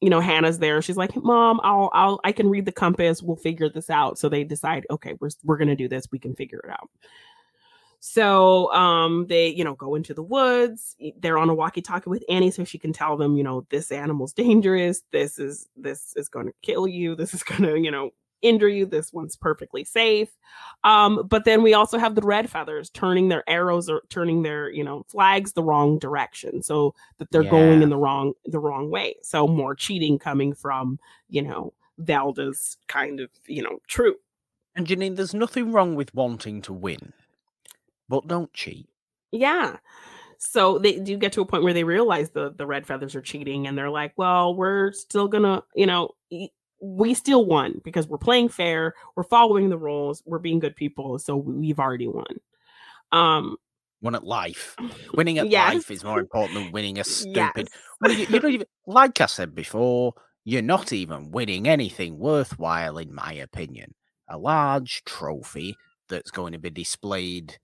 you know hannah's there she's like mom i'll i'll i can read the compass we'll figure this out. So they decide okay we're, we're gonna do this we can figure it out so um they you know go into the woods they're on a walkie talkie with annie so she can tell them you know this animal's dangerous this is this is going to kill you this is going to you know injure you. This one's perfectly safe. Um, but then we also have the red feathers turning their arrows or turning their, you know, flags the wrong direction so that they're going in the wrong the wrong way. So more cheating coming from, you know, Velda's kind of, you know, troop. And Janine, there's nothing wrong with wanting to win, but don't cheat. Yeah. So they do get to a point where they realize the the red feathers are cheating and they're like, well, we're still gonna, you know, we still won because we're playing fair, we're following the rules, we're being good people, so we've already won. Um Won at life. Winning at Yes. life is more important than winning a stupid. yes. Well, you, you don't even, like I said before, you're not even winning anything worthwhile, in my opinion. A large trophy that's going to be displayed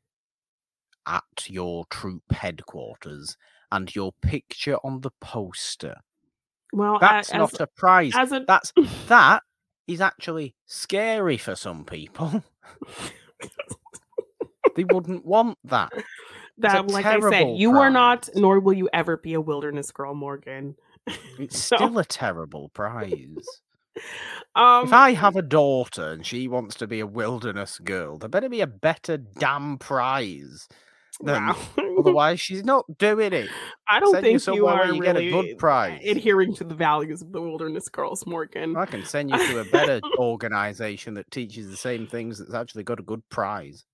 at your troop headquarters and your picture on the poster. Well, That's as, not a prize. a That's that is actually scary for some people. they wouldn't want that. that, like I said, you are not, nor will you ever be a wilderness girl, Morgan. It's So- still a terrible prize. Um, if I have a daughter and she wants to be a wilderness girl, there better be a better damn prize. Than, wow. Otherwise, she's not doing it. I don't send you think you somewhere are you get a really good prize. adhering to the values of the wilderness girls, Morgan. I can send you to a better organization that teaches the same things that's actually got a good prize.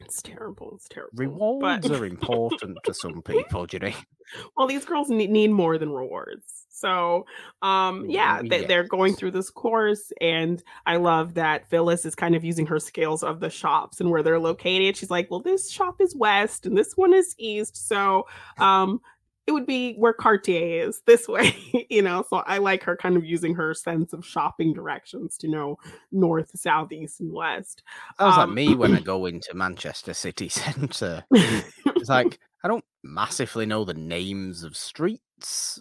It's terrible. It's terrible. Rewards But- are important to some people, do you know? well, these girls need, need more than rewards. So, um, yeah, Mm, they, they're going through this course, and I love that Phyllis is kind of using her scales of the shops and where they're located. She's like, "Well, this shop is west, and this one is east, so um, it would be where Cartier is this way, you know." So I like her kind of using her sense of shopping directions to know north, south, east, and west. Sounds Um, like me when I go into Manchester city centre. It's like I don't massively know the names of streets.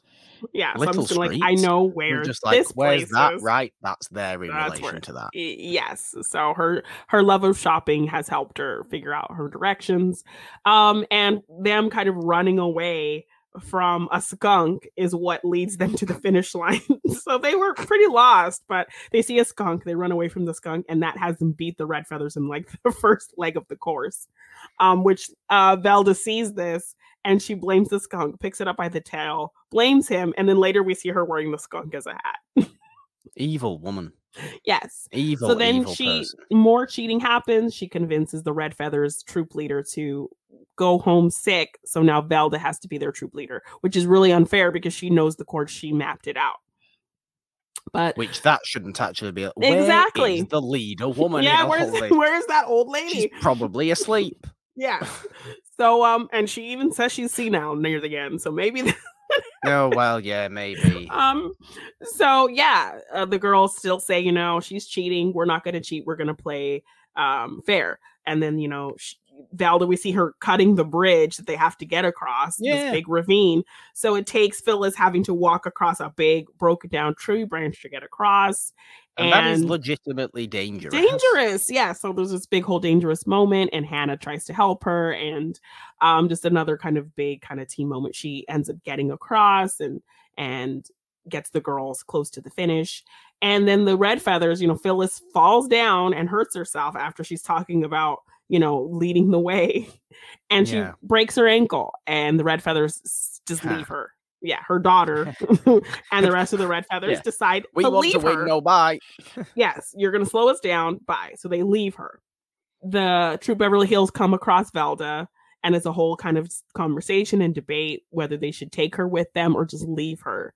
yeah, so little gonna, like, I know I'm where just like, this where's that? is. Right, that's there in That's relation where- to that. Yes so her her love of shopping has helped her figure out her directions um and them kind of running away from a skunk is what leads them to the finish line. So they were pretty lost but they see a skunk they run away from the skunk and that has them beat the red feathers in like the first leg of the course. Um which uh velda sees this and she blames the skunk picks it up by the tail blames him and then later we see her wearing the skunk as a hat. Evil woman. yes. Evil, so then evil she person. more cheating happens. She convinces the red feathers troop leader to go home sick so now velda has to be their troop leader which is really unfair because she knows the course she mapped it out but Which that shouldn't actually be. Exactly. the leader woman. yeah where's where's that old lady? She's probably asleep. yeah so um and she even says she's senile near the end so maybe oh well, yeah, maybe. um so yeah uh, the girls still say you know she's cheating we're not going to cheat we're going to play um fair and then you know Velda, we see her cutting the bridge that they have to get across Yeah. this big ravine. So it takes Phyllis having to walk across a big broken down tree branch to get across. And, that is legitimately dangerous. dangerous. Yeah. So there's this big whole dangerous moment, and Hannah tries to help her, and um, just another kind of big kind of team moment. She ends up getting across and and gets the girls close to the finish. And then the red feathers, you know, Phyllis falls down and hurts herself after she's talking about, you know, leading the way. And she breaks her ankle, and the red feathers just Huh. leave her. Yeah, her daughter and the rest of the red feathers Yeah. decide We to leave to her win, no bye. yes, you're going to slow us down. Bye. So they leave her. The Troop Beverly Hills come across Velda, and it's a whole kind of conversation and debate whether they should take her with them or just leave her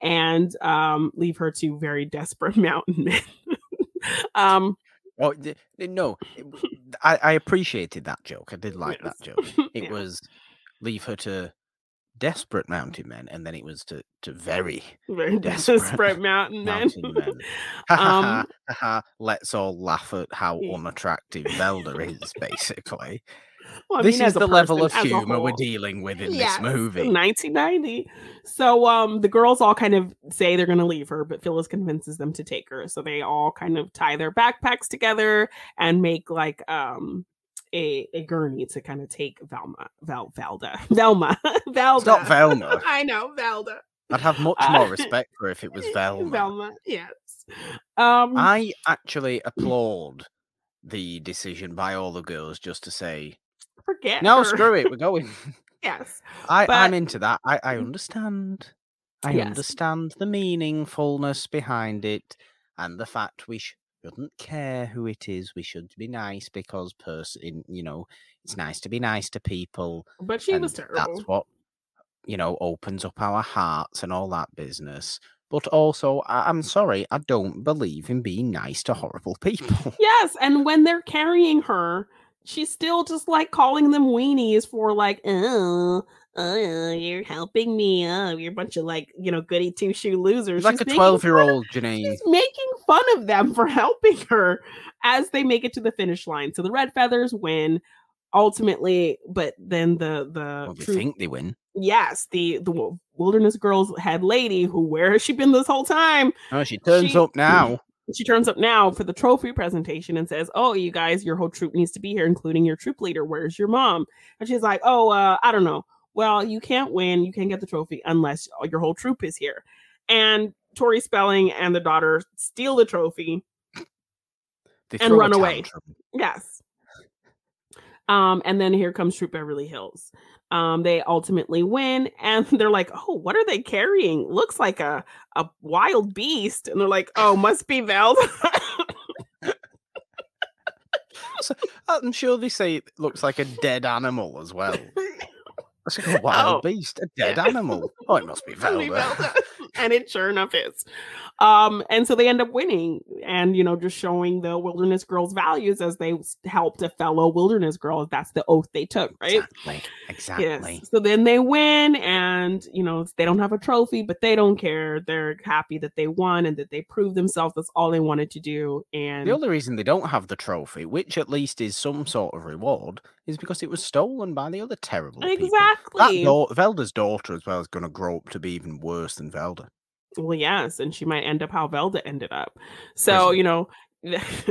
and um, leave her to very desperate mountain men. um, Oh th- no, it I, I appreciated that joke. I did like that joke. It Yeah. was leave her to desperate mountain men, and then it was to to very very desperate desperate mountain men. mountain men. Ha, Um. Let's all laugh at how unattractive Velda is. Basically, Well, this mean, is the level of person, as a humor we're dealing with in this movie. 1990. So um the girls all kind of say they're going to leave her, but Phyllis convinces them to take her. So they all kind of tie their backpacks together and make like um a, a gurney to kind of take Velma Vel Velda Velma Velda. It's not Velma. I know Velda. I'd have much Uh, more respect for if it was Velma. Velma, yes. Um, I actually applaud the decision by all the girls just to say, forget. no, her. screw it, we're going. Yes. I, But- I'm into that. I, I mm-hmm. understand. I Yes. understand the meaningfulness behind it and the fact we shouldn't care who it is. We should be nice because person, you know, it's nice to be nice to people. But she was terrible. That's what you know opens up our hearts and all that business. But also, I- I'm sorry, I don't believe in being nice to horrible people. Yes, and when they're carrying her, she's still just like calling them weenies for like, oh, oh, you're helping me. Oh, you're a bunch of like, you know, goody two shoe losers. It's like She's a 12 year old Janine. She's making fun of them for helping her as they make it to the finish line. So the Red Feathers win ultimately, but then the the Well, troop- think they win. yes, the the Wilderness Girls head lady who where has she been this whole time? Oh, she turns She- up now. She turns up now for the trophy presentation and says, "Oh, you guys, your whole troop needs to be here, including your troop leader. Where's your mom?" And she's like, "Oh, uh, I don't know. Well, you can't win. You can't get the trophy unless your whole troop is here." And Tori Spelling and the daughter steal the trophy. They And run away. tantrum. Yes. Um, and then here comes Troop Beverly Hills. Um, they ultimately win, and they're like, "Oh, what are they carrying? Looks like a a wild beast." And they're like, "Oh, must be Veld." I'm sure they say it looks like a dead animal as well. It's like a wild Oh, beast, a dead yeah. animal. Oh, it must be Must be Velda. And it sure enough is. Um, and so they end up winning, and you know, just showing the Wilderness Girls' values as they helped a fellow Wilderness Girl. That's the oath they took, right? Exactly. Exactly. Yes. So then they win, and you know they don't have a trophy, but they don't care. They're happy that they won and that they proved themselves. That's all they wanted to do. And The only reason they don't have the trophy, which at least is some sort of reward, is because it was stolen by the other terrible people. That exactly. dau- Velda's daughter as well is going to grow up to be even worse than Velda. well, yes, and she might end up how Velda ended up. So Prison. you know,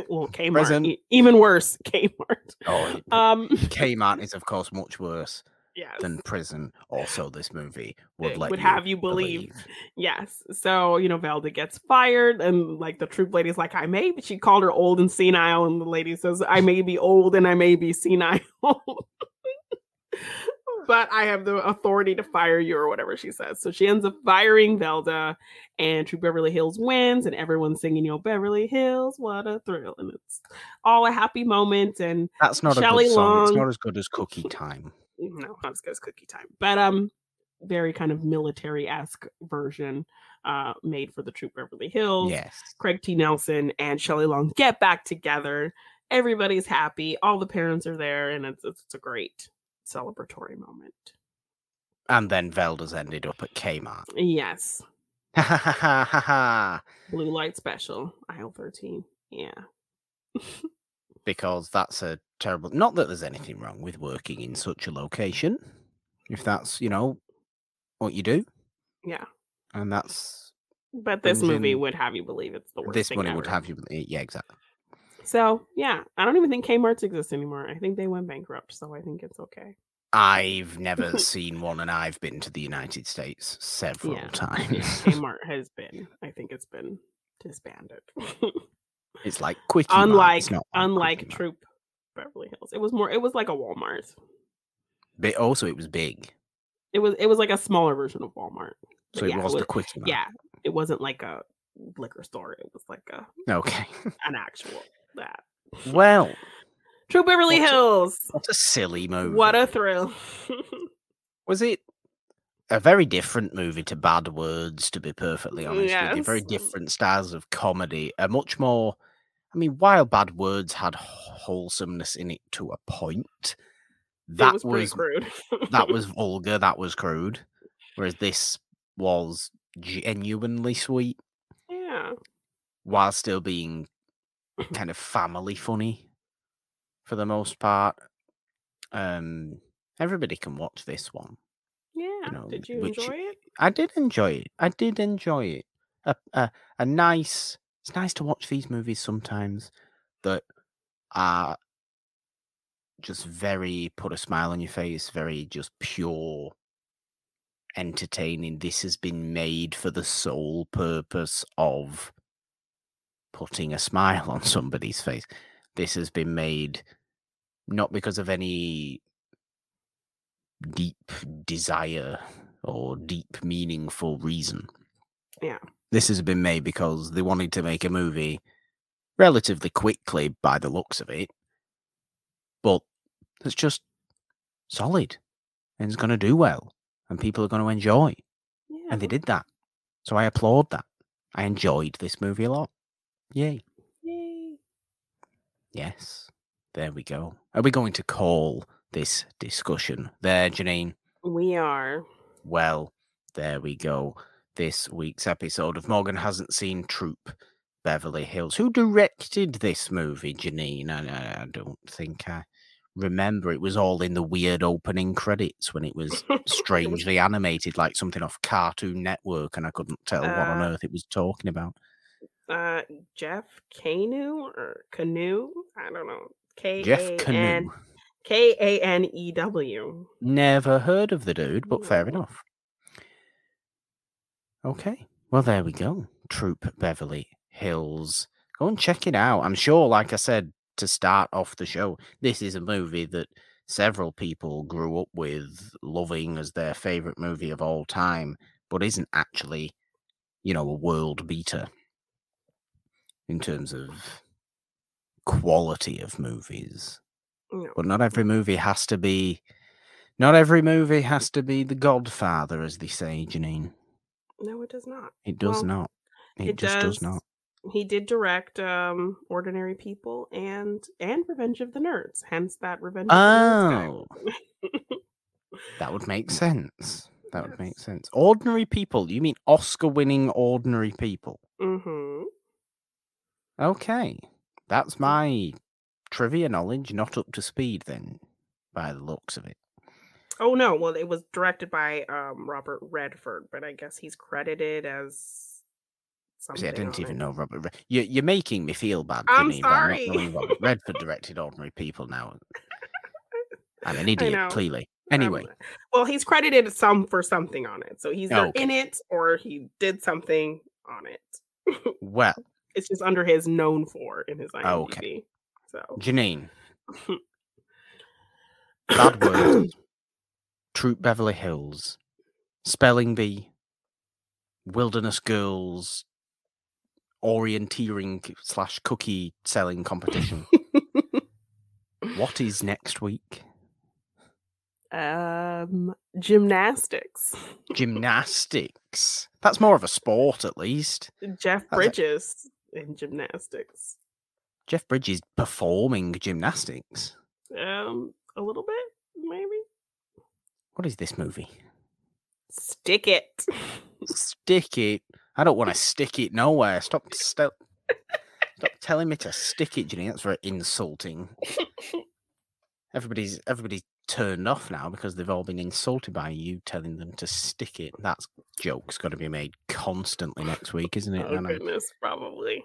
well, Kmart, e- even worse, Kmart. Oh, Um, Kmart is of course much worse yes. than prison. Also, this movie would let would have you believe. Yes. So, you know, Velda gets fired, and like the troop lady's like, I may, but she called her old and senile, and the lady says, I may be old and I may be senile. but I have the authority to fire you, or whatever she says. So she ends up firing Velda, and Troop Beverly Hills wins, and everyone's singing, Yo, Beverly Hills, what a thrill. And it's all a happy moment. And That's not Shelley a good song. It's not as good as Cookie Time. No, not as good as Cookie Time, but um, very kind of military esque version, uh, made for the Troop Beverly Hills. Yes. Craig T. Nelson and Shelley Long get back together. Everybody's happy. All the parents are there, and it's it's, it's a great celebratory moment. And then Velda's ended up at Kmart. Yes, Ha ha ha ha ha blue light special, aisle thirteen. Yeah, Because that's a terrible. Not that there's anything wrong with working in such a location, if that's you know what you do, yeah. and that's But this Brings movie would have you believe it's the worst. this money would have you. Eh, yeah, exactly. So yeah, I don't even think Kmart's exist anymore. I think they went bankrupt, so I think it's okay. I've never seen one, and I've been to the United States several Yeah. times. Yeah, Kmart has been. I think it's been disbanded. it's like. Mart, unlike unlike. Troop Beverly Hills, it was more. It was like a Walmart. But also, oh, it was big, It was. It was like a smaller version of Walmart. But so yeah, it was the. Mart. Yeah, it wasn't like a liquor store. It was like a Okay. an actual that. well, Troop Beverly What's a- Hills. what a silly movie. What a thrill. was it? A very different movie to Bad Words, to be perfectly honest with you. Very different styles of comedy. A much more. I mean, while Bad Words had wholesomeness in it to a point, it that was was, crude. that was vulgar. That was crude. Whereas this was genuinely sweet yeah. while still being kind of family funny for the most part. Um, everybody can watch this one. Yeah. know, Did you enjoy it? I did enjoy it. I did enjoy it. A a, a nice. It's nice to watch these movies sometimes that are just very put a smile on your face, very just pure entertaining. This has been made for the sole purpose of putting a smile on somebody's face. This has been made not because of any deep desire or deep meaningful reason. Yeah. This has been made because they wanted to make a movie relatively quickly by the looks of it, but it's just solid and it's going to do well and people are going to enjoy. Yeah. And they did that. So I applaud that. I enjoyed this movie a lot. Yay. Yay. Yes. There we go. Are we going to call this discussion there, Janine? We are. Well, there we go. This week's episode of Morgan Hasn't Seen Troop Beverly Hills. Who directed this movie, Janine? I, I, don't think I remember. It was all in the weird opening credits when it was strangely animated, like something off Cartoon Network, and I couldn't tell what on Uh, earth it was talking about. Uh, Jeff Kanew or Canoe? I don't know. K Jeff A N Canoe. K A N E W. Never heard of the dude, but fair enough. Okay. Well, there we go. Troop Beverly Hills. Go and check it out. I'm sure, like I said to start off the show, this is a movie that several people grew up with, loving as their favorite movie of all time, but isn't actually, you know, a world beater in terms of quality of movies. No. But not every movie has to be. Not every movie has to be The Godfather, as they say, Janine. No, it does not. It does Well, not. It, It, just does. does not. He did direct um Ordinary People and and Revenge of the Nerds. Hence that Revenge of Oh, the Nerds that would make sense. That would make sense. Ordinary people. You mean Oscar-winning ordinary people? mm-hmm. Okay, that's my trivia knowledge not up to speed then, by the looks of it. Oh no, well it was directed by um Robert Redford, but I guess he's credited as something. See, I didn't even it. know Robert. Red- You, you're making me feel bad. I'm not sorry. Robert Redford directed Ordinary People. Now I'm an idiot. Clearly. Um, Anyway, well, he's credited some for something on it, so he's either Okay. in it or he did something on it. well, it's just under his known for in his IMDb. Okay. So Janine, bad words. Troop Beverly Hills, Spelling Bee, Wilderness Girls, orienteering slash cookie selling competition. what is next week? um gymnastics. Gymnastics. That's more of a sport, at least. Jeff That's Bridges in gymnastics. Jeff Bridges performing gymnastics. Um, a little bit. What is this movie? Stick it. Stick it. I don't want to stick it nowhere. Stop. Stop. Stop telling me to stick it, Jenny. That's very insulting. Everybody's everybody's turned off now because they've all been insulted by you telling them to stick it. That joke's got to be made constantly next week, isn't it? oh And I'm, goodness, probably.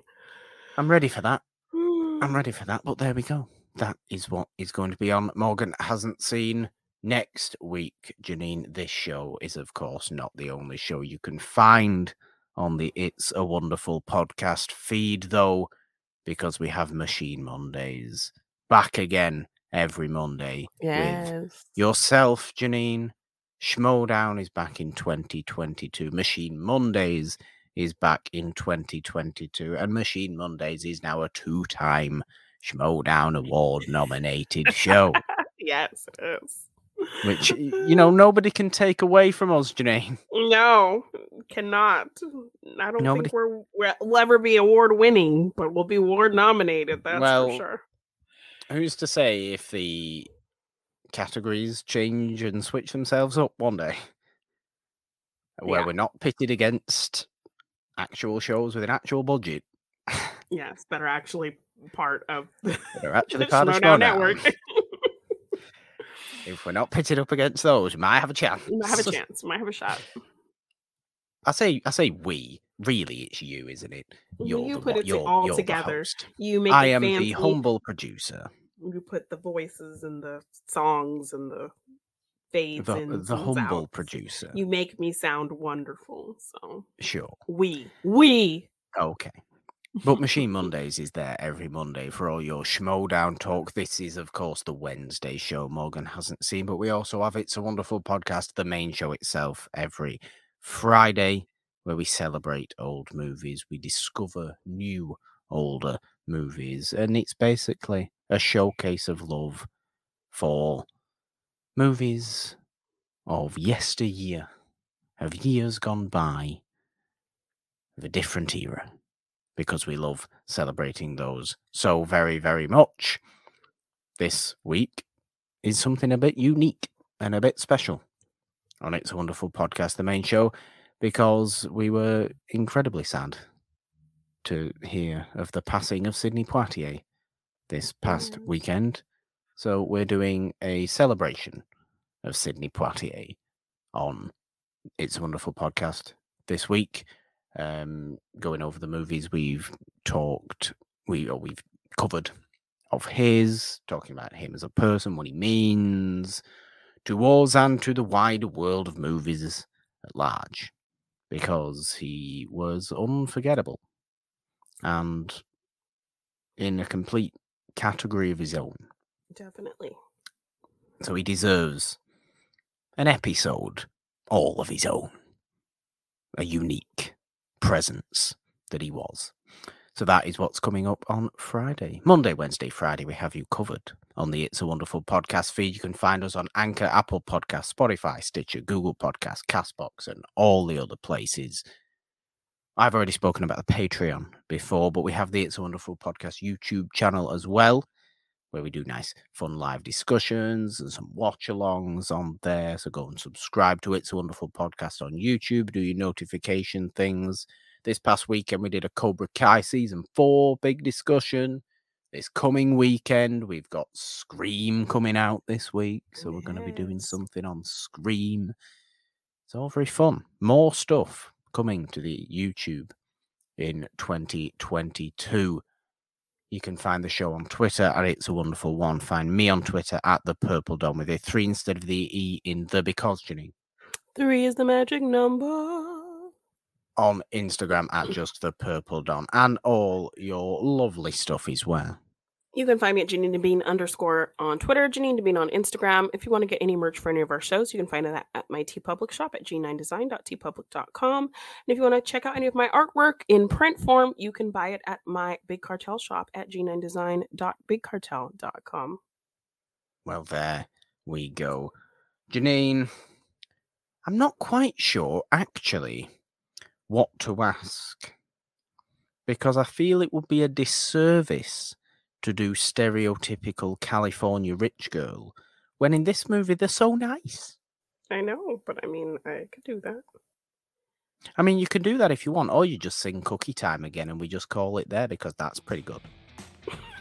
I'm ready for that. I'm ready for that. But there we go. That is what is going to be on. Morgan hasn't seen next week. Janine, this show is, of course, not the only show you can find on the It's a Wonderful podcast feed, though, because we have Machine Mondays back again every Monday with yourself, Janine. Schmodown is back in 2022. Machine Mondays is back in 2022. And Machine Mondays is now a two time Schmodown Award nominated show, yes, it is. Which, you know, nobody can take away from us, Janine. No, cannot. I don't Nobody- think we're, we'll ever be award winning, but we'll be award nominated. That's Well, for sure. Who's to say if the categories change and switch themselves up one day? Where Yeah. we're not pitted against actual shows with an actual budget. Yes, that are actually part of the that are actually part of. Network. If we're not pitted up against those, we might have a chance. You might have a chance. Might have a shot. I say, I say we. Really, it's you, isn't it? You're you the, put it you're, all you're together. You make I am the humble producer. You put the voices and the songs and the fades The, in, the humble out. producer. You make me sound wonderful. So Sure. we we Okay. But Machine Mondays is there every Monday for all your schmodown talk. This is, of course, the Wednesday show Morgan hasn't seen, but we also have It's a Wonderful podcast, the main show itself, every Friday, where we celebrate old movies. We discover new, older movies. And it's basically a showcase of love for movies of yesteryear, of years gone by, of a different era because we love celebrating those so very, very much. This week is something a bit unique and a bit special on It's a Wonderful Podcast, the main show, because we were incredibly sad to hear of the passing of Sidney Poitier this past Mm. weekend. So we're doing a celebration of Sidney Poitier on It's a Wonderful Podcast this week um, going over the movies we've talked, we or we've covered of his, talking about him as a person, what he means to us and to the wider world of movies at large, because he was unforgettable and in a complete category of his own. definitely. So he deserves an episode all of his own, a unique presence that he was. So that is what's coming up on Friday. Monday, Wednesday, Friday, we have you covered on the It's a Wonderful podcast feed. You can find us on Anchor, Apple Podcasts, Spotify, Stitcher, Google Podcasts, Castbox, and all the other places. I've already spoken about the Patreon before, but we have the It's a Wonderful podcast YouTube channel as well, where we do nice, fun live discussions and some watch alongs on there. So go and subscribe to it. It's a Wonderful podcast on YouTube, do your notification things. This past weekend, we did a Cobra Kai season four big discussion. This coming weekend, we've got Scream coming out this week. Oh, so we're going to be doing something on Scream. It's all very fun. More stuff coming to the YouTube in 2022. You can find the show on Twitter at It's a Wonderful One. Find me on Twitter at The Purple Dome with a three instead of the E in the because, Janine. Three is the magic number. On Instagram at Just The Purple Don and all your lovely stuff as well. You can find me at Janine Bean underscore on Twitter, Janine Bean on Instagram. If you want to get any merch for any of our shows, you can find it at my TeePublic shop at g9design.teepublic.com. And if you want to check out any of my artwork in print form, you can buy it at my Big Cartel shop at g9design.bigcartel.com. Well, there we go. Janine, I'm not quite sure actually what to ask because I feel it would be a disservice to do stereotypical California rich girl when in this movie they're so nice. I know, but I mean, I could do that. I mean, you can do that if you want, or you just sing Cookie Time again and we just call it there because that's pretty good.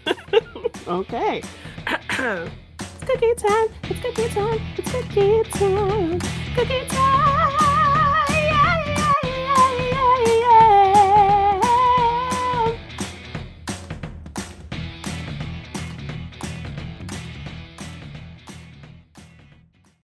okay. it's cookie time. It's cookie time. It's cookie time. Cookie time.